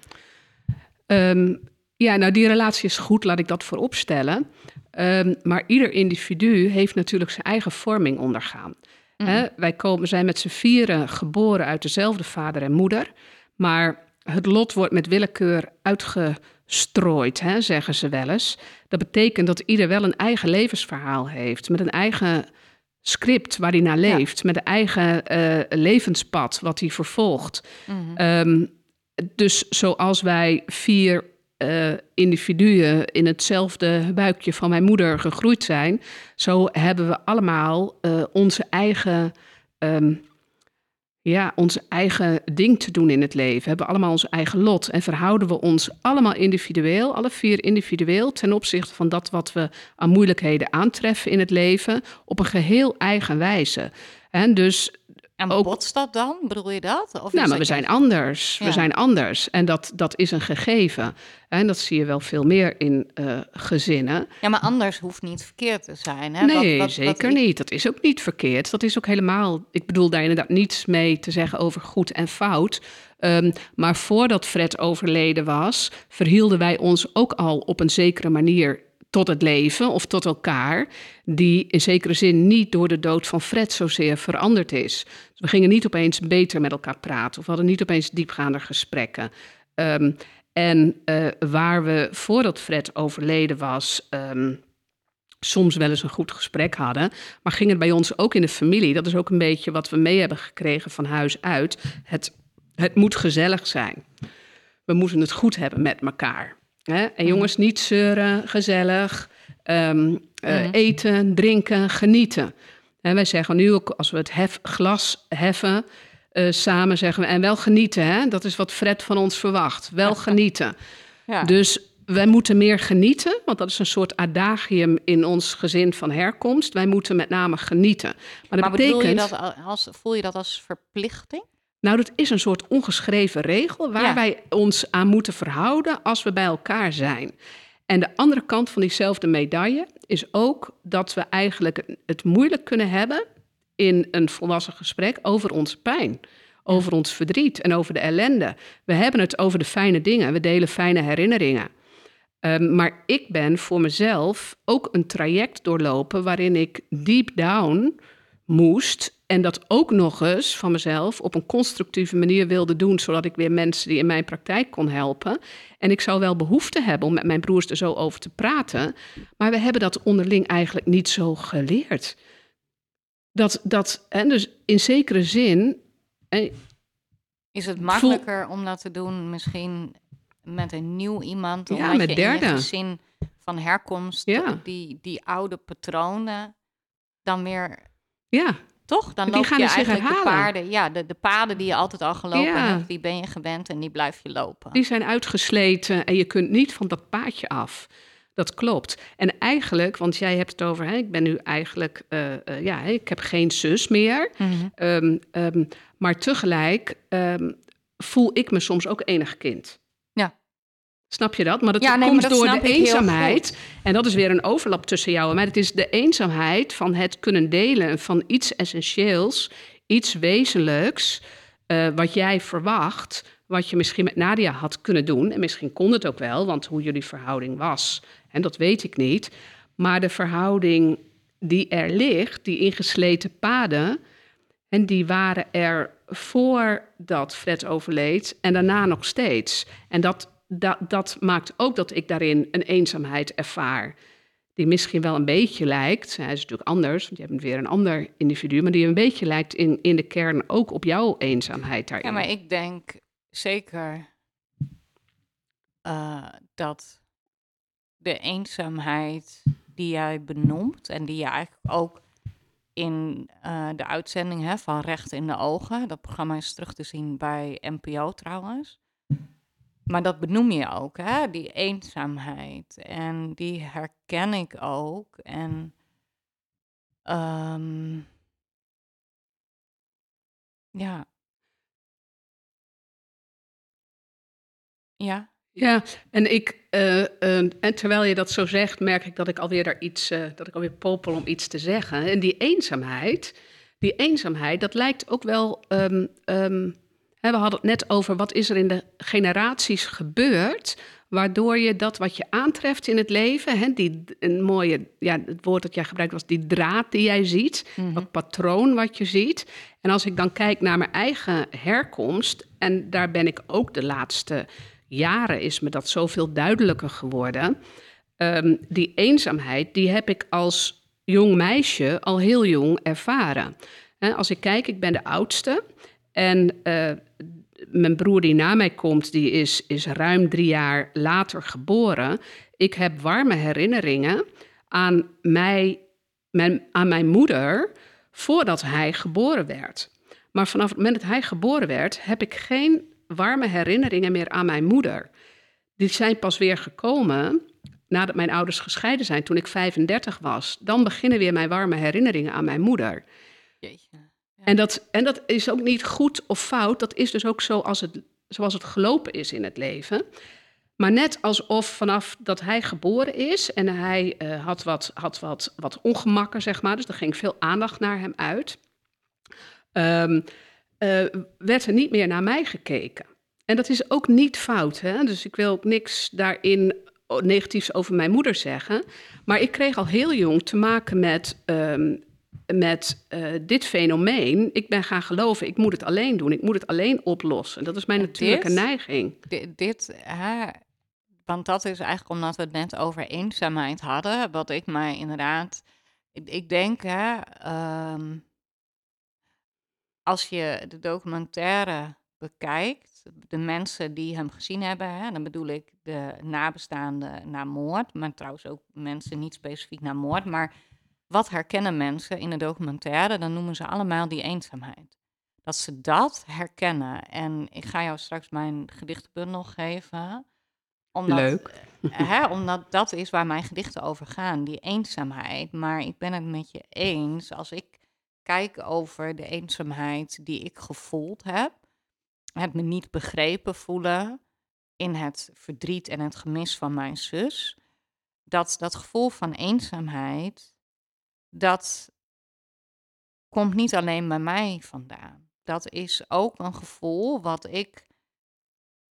Ehm, ja, nou die relatie is goed, laat ik dat voorop stellen. Ehm, maar ieder individu heeft natuurlijk zijn eigen vorming ondergaan. Hè, wij komen, zijn met z'n vieren geboren uit dezelfde vader en moeder. Maar het lot wordt met willekeur uitgestrooid, hè, zeggen ze wel eens. Dat betekent dat ieder wel een eigen levensverhaal heeft. Met een eigen script waar hij naar Ja. leeft. Met een eigen eh, levenspad wat hij vervolgt. Mhm. Ehm, dus zoals wij vier eh, individuen in hetzelfde buikje van mijn moeder gegroeid zijn, zo hebben we allemaal eh, onze eigen. ehm, ja, onze eigen ding te doen in het leven. We hebben allemaal ons eigen lot. En verhouden we ons allemaal individueel, alle vier individueel, ten opzichte van dat wat we aan moeilijkheden aantreffen in het leven, op een geheel eigen wijze. En dus En ook- botst dat dan? Bedoel je dat? Of Nou, maar we zijn anders. Ja. We zijn anders. En dat, dat is een gegeven. En dat zie je wel veel meer in eh, gezinnen. Ja, maar anders hoeft niet verkeerd te zijn. Hè? nee, Wat- wat- wat zeker niet. Dat is ook niet verkeerd. Dat is ook helemaal. Ik bedoel daar inderdaad niets mee te zeggen over goed en fout. Ehm, maar voordat Fred overleden was, verhielden wij ons ook al op een zekere manier tot het leven of tot elkaar, die in zekere zin niet door de dood van Fred zozeer veranderd is. Dus we gingen niet opeens beter met elkaar praten of we hadden niet opeens diepgaande gesprekken. Ehm, en eh, waar we voordat Fred overleden was, ehm, soms wel eens een goed gesprek hadden, maar ging het bij ons ook in de familie. Dat is ook een beetje wat we mee hebben gekregen van huis uit. Het, het moet gezellig zijn. We moeten het goed hebben met elkaar. Hè? En jongens, niet zeuren, gezellig. ehm, eh, Mhm. Eten, drinken, genieten. En wij zeggen nu ook, als we het hef, glas heffen, eh, samen zeggen we, en wel genieten, hè? dat is wat Fred van ons verwacht. Wel genieten. Ja. Dus wij moeten meer genieten, want dat is een soort adagium in ons gezin van herkomst. Wij moeten met name genieten. Maar dat maar betekent, je dat al- als, voel je dat als verplichting? Nou dat is een soort ongeschreven regel waar Ja. wij ons aan moeten verhouden als we bij elkaar zijn. En de andere kant van diezelfde medaille is ook dat we eigenlijk het moeilijk kunnen hebben in een volwassen gesprek over onze pijn, over ons verdriet en over de ellende. We hebben het over de fijne dingen, we delen fijne herinneringen. Ehm, maar ik ben voor mezelf ook een traject doorlopen waarin ik deep down moest en dat ook nog eens van mezelf op een constructieve manier wilde doen, zodat ik weer mensen die in mijn praktijk kon helpen. En ik zou wel behoefte hebben om met mijn broers er zo over te praten, maar we hebben dat onderling eigenlijk niet zo geleerd. Dat, dat en dus in zekere zin, Is het makkelijker om dat te doen misschien met een nieuw iemand? Ja, Omdat met je in je derden. gezin van herkomst Ja. die, die oude patronen dan weer... ja, Toch? Dan Die loop gaan je dus eigenlijk de paarden... Ja, de, de paden die je altijd al gelopen Ja. hebt, die ben je gewend en die blijf je lopen. Die zijn uitgesleten en je kunt niet van dat paadje af. Dat klopt. En eigenlijk, want jij hebt het over, hè, ik ben nu eigenlijk, eh, eh, ja, ik heb geen zus meer. Mhm. Ehm, ehm, maar tegelijk ehm, voel ik me soms ook enig kind. Snap je dat? Maar dat Ja, nee, maar komt dat door de eenzaamheid. En dat is weer een overlap tussen jou en mij. Het is de eenzaamheid van het kunnen delen van iets essentieels, iets wezenlijks, eh, wat jij verwacht, wat je misschien met Nadia had kunnen doen. En misschien kon het ook wel, want hoe jullie verhouding was, en dat weet ik niet. Maar de verhouding die er ligt, die ingesleten paden, en die waren er voordat Fred overleed en daarna nog steeds. En dat, dat, dat maakt ook dat ik daarin een eenzaamheid ervaar. Die misschien wel een beetje lijkt, hij is natuurlijk anders, want je bent weer een ander individu, maar die een beetje lijkt in, in de kern ook op jouw eenzaamheid daarin. Ja, maar ik denk zeker eh, dat de eenzaamheid die jij benoemt en die je eigenlijk ook in eh, de uitzending hè, van Recht in de Ogen, dat programma is terug te zien bij NPO trouwens. Maar dat benoem je ook, hè? die eenzaamheid. En die herken ik ook. En ehm, ja. Ja. Ja, en ik, eh, eh, en terwijl je dat zo zegt, merk ik dat ik alweer daar iets, eh, dat ik alweer popel om iets te zeggen. En die eenzaamheid, die eenzaamheid, dat lijkt ook wel. ehm, ehm, we hadden het net over wat is er in de generaties gebeurd, waardoor je dat wat je aantreft in het leven, hè, die een mooie, ja, het woord dat jij gebruikt was die draad die jij ziet, Mhm. dat patroon wat je ziet. En als ik dan kijk naar mijn eigen herkomst, en daar ben ik ook de laatste jaren is me dat zoveel duidelijker geworden. Ehm, die eenzaamheid, die heb ik als jong meisje al heel jong ervaren. Als ik kijk, ik ben de oudste. En eh, mijn broer die na mij komt, die is, is ruim drie jaar later geboren. Ik heb warme herinneringen aan, mij, mijn, aan mijn moeder voordat hij geboren werd. Maar vanaf het moment dat hij geboren werd, heb ik geen warme herinneringen meer aan mijn moeder. Die zijn pas weer gekomen nadat mijn ouders gescheiden zijn, toen ik 35 was. Dan beginnen weer mijn warme herinneringen aan mijn moeder. Jeetje. En, dat, en dat is ook niet goed of fout. Dat is dus ook zo als het, zoals het gelopen is in het leven. Maar net alsof vanaf dat hij geboren is en hij uh, had, wat, had wat, wat ongemakken, zeg maar. Dus er ging veel aandacht naar hem uit. Um, uh, werd er niet meer naar mij gekeken. En dat is ook niet fout. Hè? Dus ik wil ook niks daarin negatiefs over mijn moeder zeggen. Maar ik kreeg al heel jong te maken met, um, met uh, dit fenomeen. Ik ben gaan geloven, ik moet het alleen doen. Ik moet het alleen oplossen. Dat is mijn natuurlijke dit, neiging. Dit, want dat is eigenlijk omdat we het net over eenzaamheid hadden. Wat ik mij inderdaad... Ik, ik denk, hè... Um, als je de documentaire bekijkt, de mensen die hem gezien hebben, hè, dan bedoel ik de nabestaanden na moord, maar trouwens ook mensen niet specifiek na moord, maar wat herkennen mensen in de documentaire? Dan noemen ze allemaal die eenzaamheid. Dat ze dat herkennen. En ik ga jou straks mijn gedichtenbundel geven. Omdat, Leuk. Hè, omdat dat is waar mijn gedichten over gaan, die eenzaamheid. Maar ik ben het met je eens, als ik kijk over de eenzaamheid die ik gevoeld heb, het me niet begrepen voelen in het verdriet en het gemis van mijn zus, dat dat gevoel van eenzaamheid, dat komt niet alleen bij mij vandaan. Dat is ook een gevoel wat ik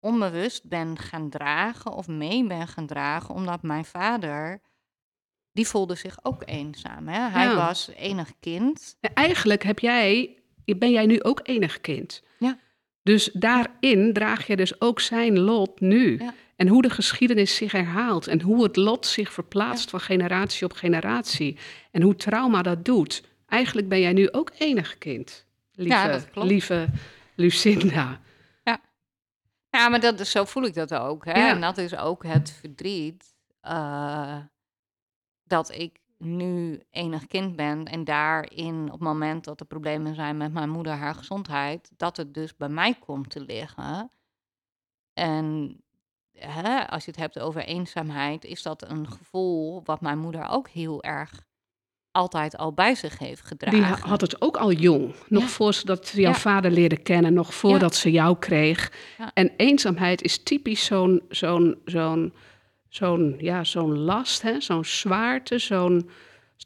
onbewust ben gaan dragen of mee ben gaan dragen, omdat mijn vader die voelde zich ook eenzaam. Hè? Hij was enig kind. Eigenlijk heb jij, ben jij nu ook enig kind. Ja. Dus daarin draag je dus ook zijn lot nu. Ja. En hoe de geschiedenis zich herhaalt en hoe het lot zich verplaatst van generatie op generatie. En hoe trauma dat doet. Eigenlijk ben jij nu ook enig kind, lieve, lieve Lucinda. Ja. ja, maar dat, zo voel ik dat ook. Hè? En dat is ook het verdriet. Uh, dat ik nu enig kind ben en daarin op het moment dat er problemen zijn met mijn moeder, haar gezondheid, dat het dus bij mij komt te liggen. En hè, als je het hebt over eenzaamheid, is dat een gevoel wat mijn moeder ook heel erg altijd al bij zich heeft gedragen. Die had het ook al jong, nog ja. voor ze dat jouw vader leerde kennen, nog voordat ze jou kreeg. En eenzaamheid is typisch zo'n zo'n zo'n zo'n ja, zo'n last, zo'n zwaarte, zo'n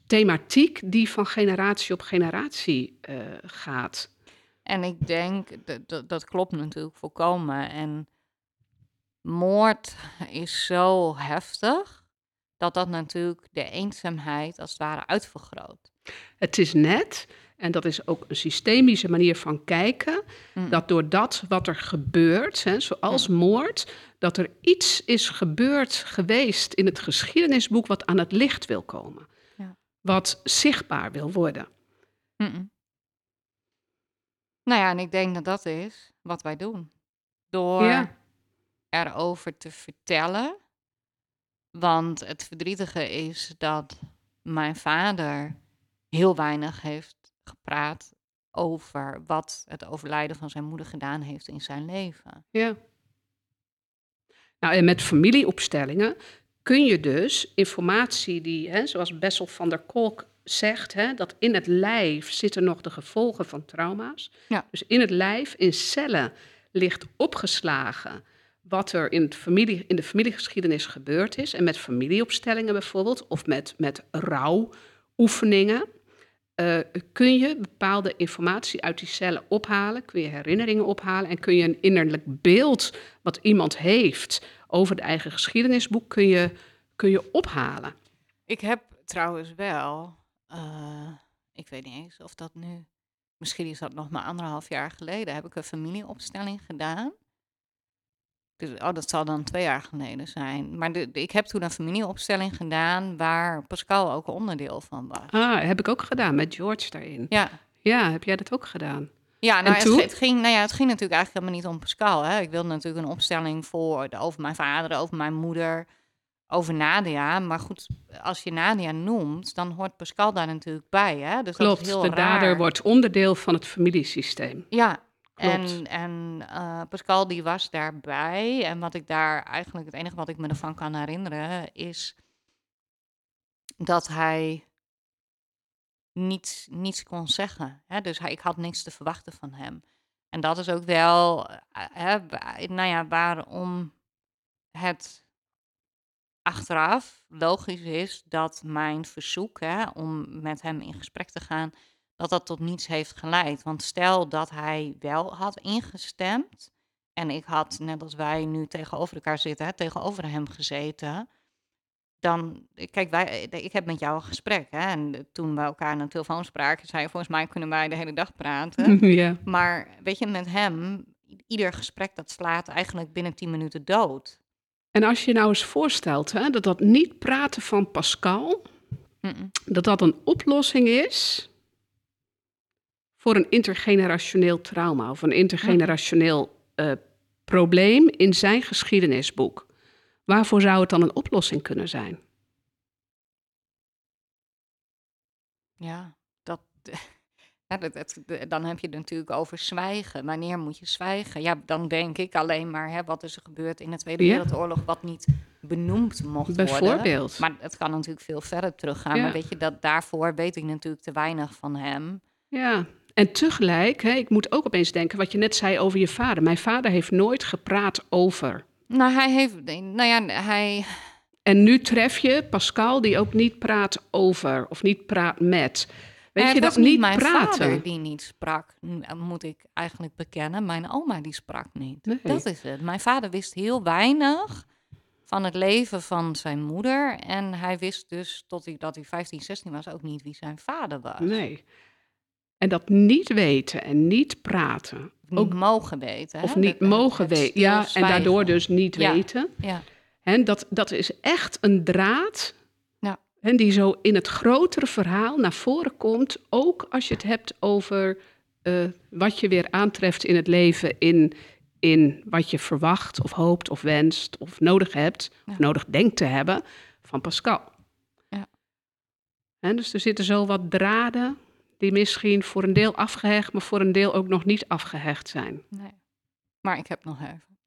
thematiek die van generatie op generatie uh, gaat. En ik denk, dat, dat klopt natuurlijk volkomen. En moord is zo heftig dat dat natuurlijk de eenzaamheid als het ware uitvergroot. Het is net, en dat is ook een systemische manier van kijken, mm. dat door dat wat er gebeurt, hè, zoals mm. moord, dat er iets is gebeurd geweest in het geschiedenisboek wat aan het licht wil komen. Ja. Wat zichtbaar wil worden. Mm nou ja, en ik denk dat dat is wat wij doen. Door ja. Erover te vertellen. Want het verdrietige is dat mijn vader heel weinig heeft gepraat over wat het overlijden van zijn moeder gedaan heeft in zijn leven. Ja. Nou, en met familieopstellingen kun je dus informatie die, hè, zoals Bessel van der Kolk zegt, hè, dat in het lijf zitten nog de gevolgen van trauma's. Ja. Dus in het lijf, in cellen, ligt opgeslagen wat er in, familie, in de familiegeschiedenis gebeurd is. En met familieopstellingen bijvoorbeeld, of met, met rouwoefeningen, uh, kun je bepaalde informatie uit die cellen ophalen, kun je herinneringen ophalen en kun je een innerlijk beeld wat iemand heeft over de eigen geschiedenisboek, kun je, kun je ophalen. Ik heb trouwens wel, uh, ik weet niet eens of dat nu, misschien is dat nog maar anderhalf jaar geleden, heb ik een familieopstelling gedaan. Dus, oh, dat zal dan twee jaar geleden zijn. Maar de, ik heb toen een familieopstelling gedaan waar Pascal ook onderdeel van was. Ah, heb ik ook gedaan met George daarin. Ja. Ja, heb jij dat ook gedaan? Ja, nou, het, het, ging, nou ja, het ging natuurlijk eigenlijk helemaal niet om Pascal. Hè. Ik wilde natuurlijk een opstelling voor de, over mijn vader, over mijn moeder, over Nadia. Maar goed, als je Nadia noemt, dan hoort Pascal daar natuurlijk bij. Hè? Dus Klopt, dat is heel de dader wordt onderdeel van het familiesysteem. Ja, en, en uh, Pascal die was daarbij. En wat ik daar eigenlijk, het enige wat ik me ervan kan herinneren, is dat hij niets, niets kon zeggen. Hè? Dus ik had niks te verwachten van hem. En dat is ook wel, eh, hè, nou ja, waarom het achteraf logisch is dat mijn verzoek hè, om met hem in gesprek te gaan, dat dat tot niets heeft geleid. Want stel dat hij wel had ingestemd en ik had, net als wij nu tegenover elkaar zitten, hè, tegenover hem gezeten, dan, kijk, wij, ik heb met jou een gesprek. Hè, en toen we elkaar aan de telefoon spraken, zei je, volgens mij kunnen wij de hele dag praten. Ja. Maar weet je, met hem, ieder gesprek dat slaat eigenlijk binnen 10 minuten dood. En als je nou eens voorstelt hè, dat dat niet praten van Pascal, dat dat een oplossing is voor een intergenerationeel trauma of een intergenerationeel eh, probleem in zijn geschiedenisboek. Waarvoor zou het dan een oplossing kunnen zijn? Ja, dat, ja, dat, dan heb je het natuurlijk over zwijgen. Wanneer moet je zwijgen? Ja, dan denk ik alleen maar, hè, wat is er gebeurd in de Tweede Ja. Wereldoorlog wat niet benoemd mocht worden. Bijvoorbeeld. Maar het kan natuurlijk veel verder teruggaan. Ja. Maar weet je, dat, daarvoor weet ik natuurlijk te weinig van hem. Ja, en tegelijk, hè, ik moet ook opeens denken wat je net zei over je vader. Mijn vader heeft nooit gepraat over. Nou, hij heeft, nou ja, hij, En nu tref je Pascal die ook niet praat over of niet praat met. Weet je dat niet mijn praten? vader die niet sprak, m- moet ik eigenlijk bekennen. Mijn oma die sprak niet. Nee. Dat is het. Mijn vader wist heel weinig van het leven van zijn moeder. En hij wist dus tot hij, dat hij 15, 16 was ook niet wie zijn vader was. Nee. En dat niet weten en niet praten. Of niet Ook- mogen weten. hè? Of niet Dat- mogen weten. Ja, en daardoor dus niet Ja. weten. Ja, En dat, dat is echt een draad. Ja. En die zo in het grotere verhaal naar voren komt. Ook als je het hebt over eh, wat je weer aantreft in het leven. In, in wat je verwacht of hoopt of wenst of nodig hebt. Ja. Of nodig denkt te hebben van Pascal. Ja. En dus er zitten zo wat draden die misschien voor een deel afgehecht, maar voor een deel ook nog niet afgehecht zijn. nee. Maar ik heb nog even.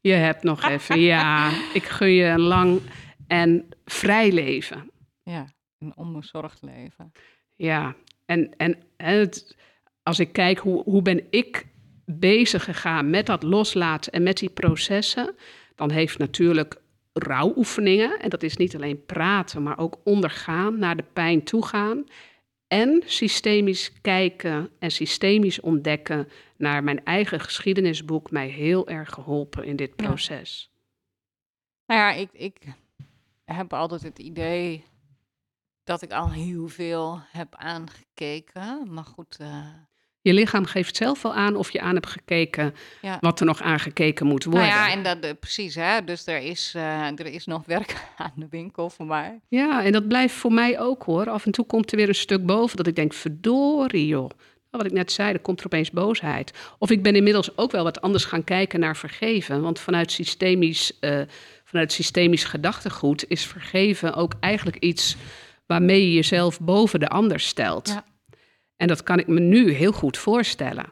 Je hebt nog even, ja, ik gun je een lang en vrij leven. Ja, een onbezorgd leven. Ja, en, en, en het, als ik kijk hoe, hoe ben ik bezig gegaan met dat loslaten en met die processen, dan heeft natuurlijk rouwoefeningen, en dat is niet alleen praten, maar ook ondergaan, naar de pijn toe gaan. En systemisch kijken en systemisch ontdekken naar mijn eigen geschiedenisboek mij heel erg geholpen in dit Ja. proces. Nou ja, ik, ik heb altijd het idee dat ik al heel veel heb aangekeken. Maar goed, eh, Je lichaam geeft zelf wel aan of je aan hebt gekeken ja. wat er nog aangekeken moet worden. Nou ja, en dat, eh, precies, hè. Dus er is, eh, er is nog werk aan de winkel voor mij. Ja, en dat blijft voor mij ook hoor. Af en toe komt er weer een stuk boven dat ik denk, verdorie joh. Nou, Wat ik net zei, er komt er opeens boosheid. Of ik ben inmiddels ook wel wat anders gaan kijken naar vergeven. Want vanuit systemisch, eh, vanuit systemisch gedachtegoed is vergeven ook eigenlijk iets waarmee je jezelf boven de ander stelt. Ja. En dat kan ik me nu heel goed voorstellen.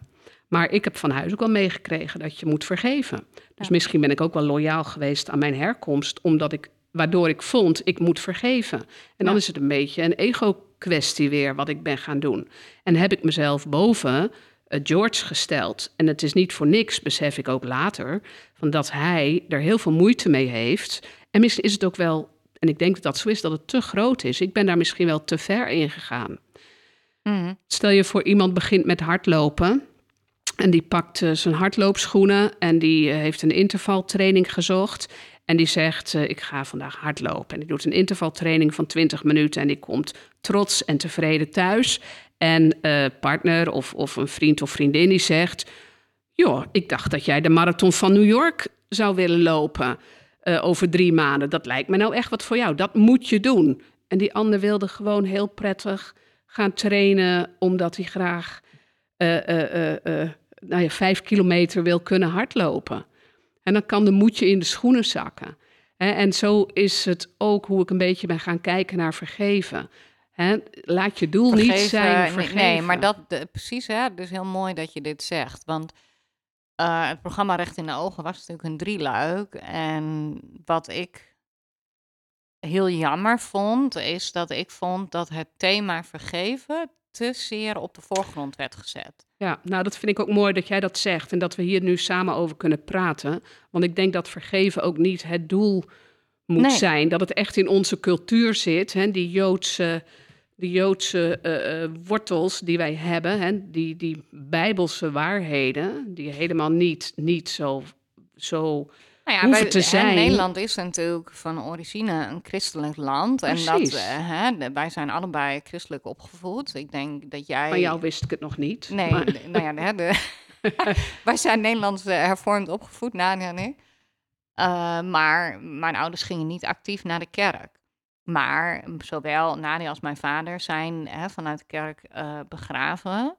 Maar ik heb van huis ook wel meegekregen dat je moet vergeven. Dus misschien ben ik ook wel loyaal geweest aan mijn herkomst, omdat ik, waardoor ik vond, ik moet vergeven. En dan is het een beetje een ego-kwestie weer wat ik ben gaan doen. En heb ik mezelf boven eh, George gesteld. En het is niet voor niks, besef ik ook later, van dat hij er heel veel moeite mee heeft. En misschien is het ook wel, en ik denk dat dat zo is, dat het te groot is. Ik ben daar misschien wel te ver in gegaan. Mhm. Stel je voor iemand begint met hardlopen. En die pakt eh, zijn hardloopschoenen en die eh, heeft een intervaltraining gezocht. En die zegt, eh, ik ga vandaag hardlopen. En die doet een intervaltraining van 20 minuten en die komt trots en tevreden thuis. En partner of, of een vriend of vriendin die zegt... joh, ik dacht dat jij de marathon van New York zou willen lopen over drie maanden. Dat lijkt me nou echt wat voor jou. Dat moet je doen. En die ander wilde gewoon heel prettig gaan trainen... omdat hij graag eh, eh, eh, nou ja, vijf kilometer wil kunnen hardlopen. En dan kan de moedje in de schoenen zakken. En zo is het ook hoe ik een beetje ben gaan kijken naar vergeven. Laat je doel niet zijn nee, vergeven. Nee, maar dat, de- precies, hè. Dus heel mooi dat je dit zegt. Want het programma Recht in de Ogen was natuurlijk een drieluik. En wat ik heel jammer vond, is dat ik vond dat het thema vergeven te zeer op de voorgrond werd gezet. Ja, nou dat vind ik ook mooi dat jij dat zegt en dat we hier nu samen over kunnen praten. Want ik denk dat vergeven ook niet het doel moet zijn. Dat het echt in onze cultuur zit, hè, die Joodse, die Joodse eh, eh, wortels die wij hebben, hè, die, die bijbelse waarheden, die helemaal niet, niet zo, zo nou ja, wij, te zijn. Nederland is natuurlijk van origine een christelijk land. En dat, uh, hè, wij zijn allebei christelijk opgevoed. Ik denk dat jij... Van jou wist ik het nog niet. Nee, nou ja, de, wij zijn Nederlands hervormd opgevoed, Nadia en ik. Uh, maar mijn ouders gingen niet actief naar de kerk. Maar zowel Nadia als mijn vader zijn hè, vanuit de kerk uh, begraven.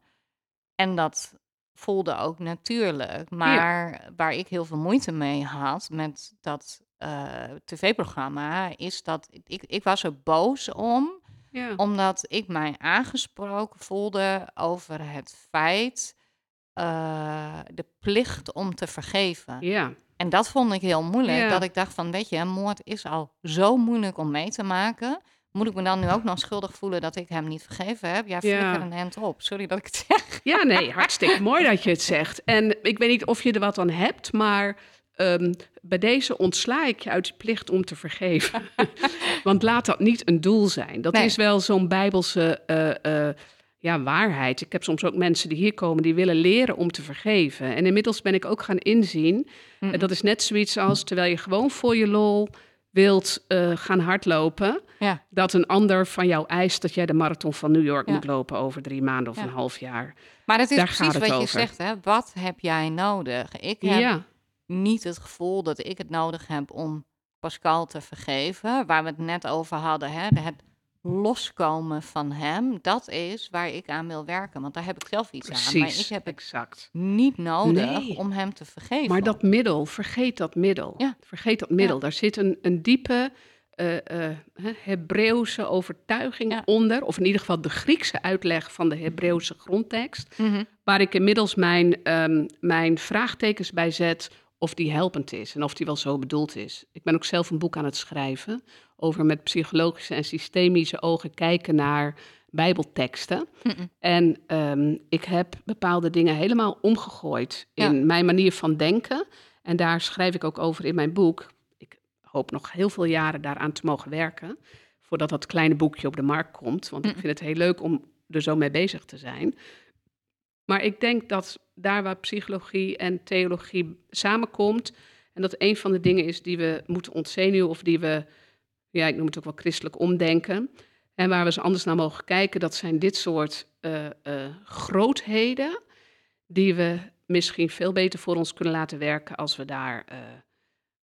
En dat voelde ook natuurlijk. Maar waar ik heel veel moeite mee had met dat uh, tv-programma, is dat ik, ik was er boos om. Ja. Omdat ik mij aangesproken voelde over het feit, uh, de plicht om te vergeven. Ja. En dat vond ik heel moeilijk. Dat ik dacht van, weet je, moord is al zo moeilijk om mee te maken. Moet ik me dan nu ook nog schuldig voelen dat ik hem niet vergeven heb? Ja, flikker ja. een hand op. Sorry dat ik het zeg. Ja, nee, hartstikke mooi dat je het zegt. En ik weet niet of je er wat aan hebt, maar um, bij deze ontsla ik je uit de plicht om te vergeven. Want laat dat niet een doel zijn. Dat is wel zo'n bijbelse uh, uh, ja, waarheid. Ik heb soms ook mensen die hier komen die willen leren om te vergeven. En inmiddels ben ik ook gaan inzien, mm. dat is net zoiets als terwijl je gewoon voor je lol wilt uh, gaan hardlopen, ja. dat een ander van jou eist dat jij de marathon van New York moet lopen over drie maanden of een half jaar. Maar dat is precies wat je zegt, hè? Wat heb jij nodig? Ik heb niet het gevoel dat ik het nodig heb om Pascal te vergeven, waar we het net over hadden, hè? Het loskomen van hem, dat is waar ik aan wil werken. Want daar heb ik zelf iets aan. Maar ik heb het exact. niet nodig om hem te vergeven. Maar dat middel, vergeet dat middel. Ja. Vergeet dat middel. Daar zit een, een diepe uh, uh, Hebreeuwse overtuiging onder. Of in ieder geval de Griekse uitleg van de Hebreeuwse grondtekst. Mhm. Waar ik inmiddels mijn, um, mijn vraagtekens bij zet of die helpend is en of die wel zo bedoeld is. Ik ben ook zelf een boek aan het schrijven over met psychologische en systemische ogen kijken naar Bijbelteksten. En um, ik heb bepaalde dingen helemaal omgegooid in mijn manier van denken. En daar schrijf ik ook over in mijn boek. Ik hoop nog heel veel jaren daaraan te mogen werken. Voordat dat kleine boekje op de markt komt. Want ik vind het heel leuk om er zo mee bezig te zijn. Maar ik denk dat daar waar psychologie en theologie samenkomt. En dat een van de dingen is die we moeten ontzenuwen of die we ja, ik noem het ook wel christelijk omdenken. En waar we eens anders naar mogen kijken, dat zijn dit soort uh, uh, grootheden, die we misschien veel beter voor ons kunnen laten werken als we daar, uh,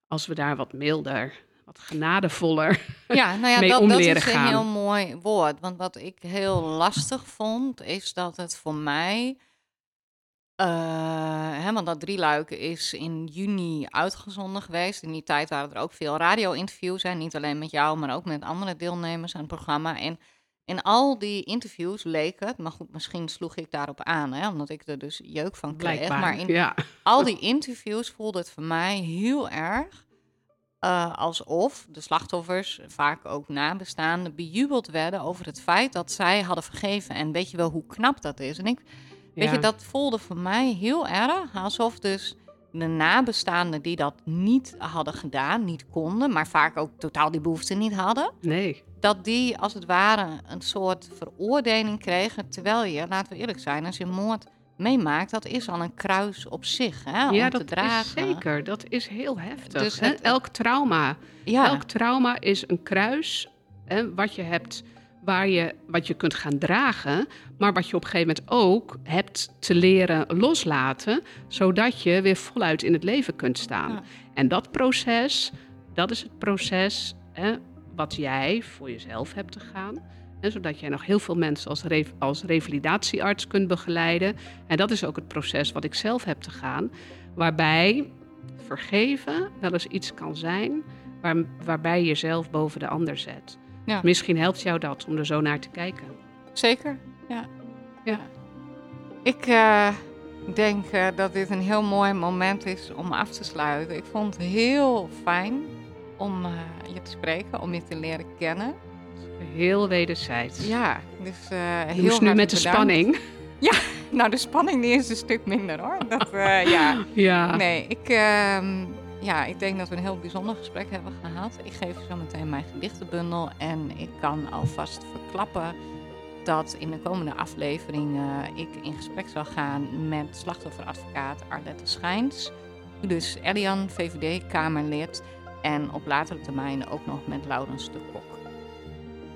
als we daar wat milder, wat genadevoller ja, nou ja, mee dat. Dat is een heel mooi woord, want wat ik heel lastig vond, is dat het voor mij hè, want dat drieluik is in juni uitgezonden geweest. In die tijd waren er ook veel radio-interviews. Niet alleen met jou, maar ook met andere deelnemers aan het programma. En in al die interviews leek het, maar goed, misschien sloeg ik daarop aan, hè, omdat ik er dus jeuk van kreeg. Maar in ja. al die interviews voelde het voor mij heel erg uh, alsof de slachtoffers, vaak ook nabestaanden, bejubeld werden over het feit dat zij hadden vergeven. En weet je wel hoe knap dat is? En ik Weet je, dat voelde voor mij heel erg alsof dus de nabestaanden die dat niet hadden gedaan, niet konden, maar vaak ook totaal die behoefte niet hadden. Nee. Dat die als het ware een soort veroordeling kregen. Terwijl je, laten we eerlijk zijn, als je moord meemaakt, dat is al een kruis op zich. Hè, ja, om dat te dragen. is zeker. Dat is heel heftig. Dus elk trauma. Ja. Elk trauma is een kruis hè, wat je hebt waar je, wat je kunt gaan dragen, maar wat je op een gegeven moment ook hebt te leren loslaten, zodat je weer voluit in het leven kunt staan. En dat proces, dat is het proces hè, wat jij voor jezelf hebt te gaan. Hè, zodat jij nog heel veel mensen als, als revalidatiearts kunt begeleiden. En dat is ook het proces wat ik zelf heb te gaan, waarbij vergeven wel eens iets kan zijn waar, waarbij je jezelf boven de ander zet. Ja. Misschien helpt jou dat om er zo naar te kijken. Zeker, ja. ja. Ik uh, denk uh, dat dit een heel mooi moment is om af te sluiten. Ik vond het heel fijn om je te spreken, om je te leren kennen. Heel wederzijds. Ja, dus heel Dus nu met de spanning. Ja, nou de spanning die is een stuk minder hoor. Dat, ja. ja. Nee, ik, ehm, ja, ik denk dat we een heel bijzonder gesprek hebben gehad. Ik geef zo meteen mijn gedichtenbundel en ik kan alvast verklappen dat in de komende afleveringen ik in gesprek zal gaan met slachtofferadvocaat Arlette Schijns. Dus Elian, VVD-Kamerlid en op latere termijn ook nog met Laurens de Kok.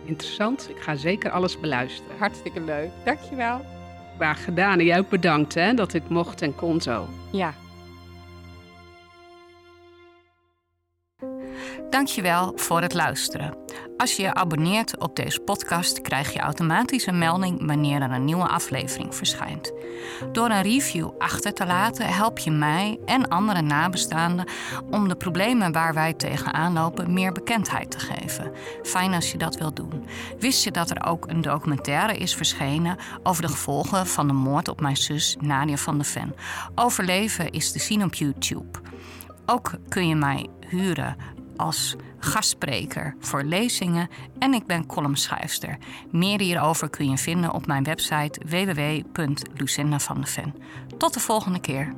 Interessant, ik ga zeker alles beluisteren. Hartstikke leuk, dankjewel. Graag gedaan en jij ook bedankt hè, dat ik mocht en kon zo. Ja, Dankjewel voor het luisteren. Als je je abonneert op deze podcast, krijg je automatisch een melding wanneer er een nieuwe aflevering verschijnt. Door een review achter te laten, help je mij en andere nabestaanden om de problemen waar wij tegenaan lopen meer bekendheid te geven. Fijn als je dat wilt doen. Wist je dat er ook een documentaire is verschenen over de gevolgen van de moord op mijn zus Nadia van der Ven? Overleven is te zien op YouTube. Ook kun je mij huren als gastspreker voor lezingen en ik ben columnschrijfster. Meer hierover kun je vinden op mijn website www.lucindavandeven. Tot de volgende keer.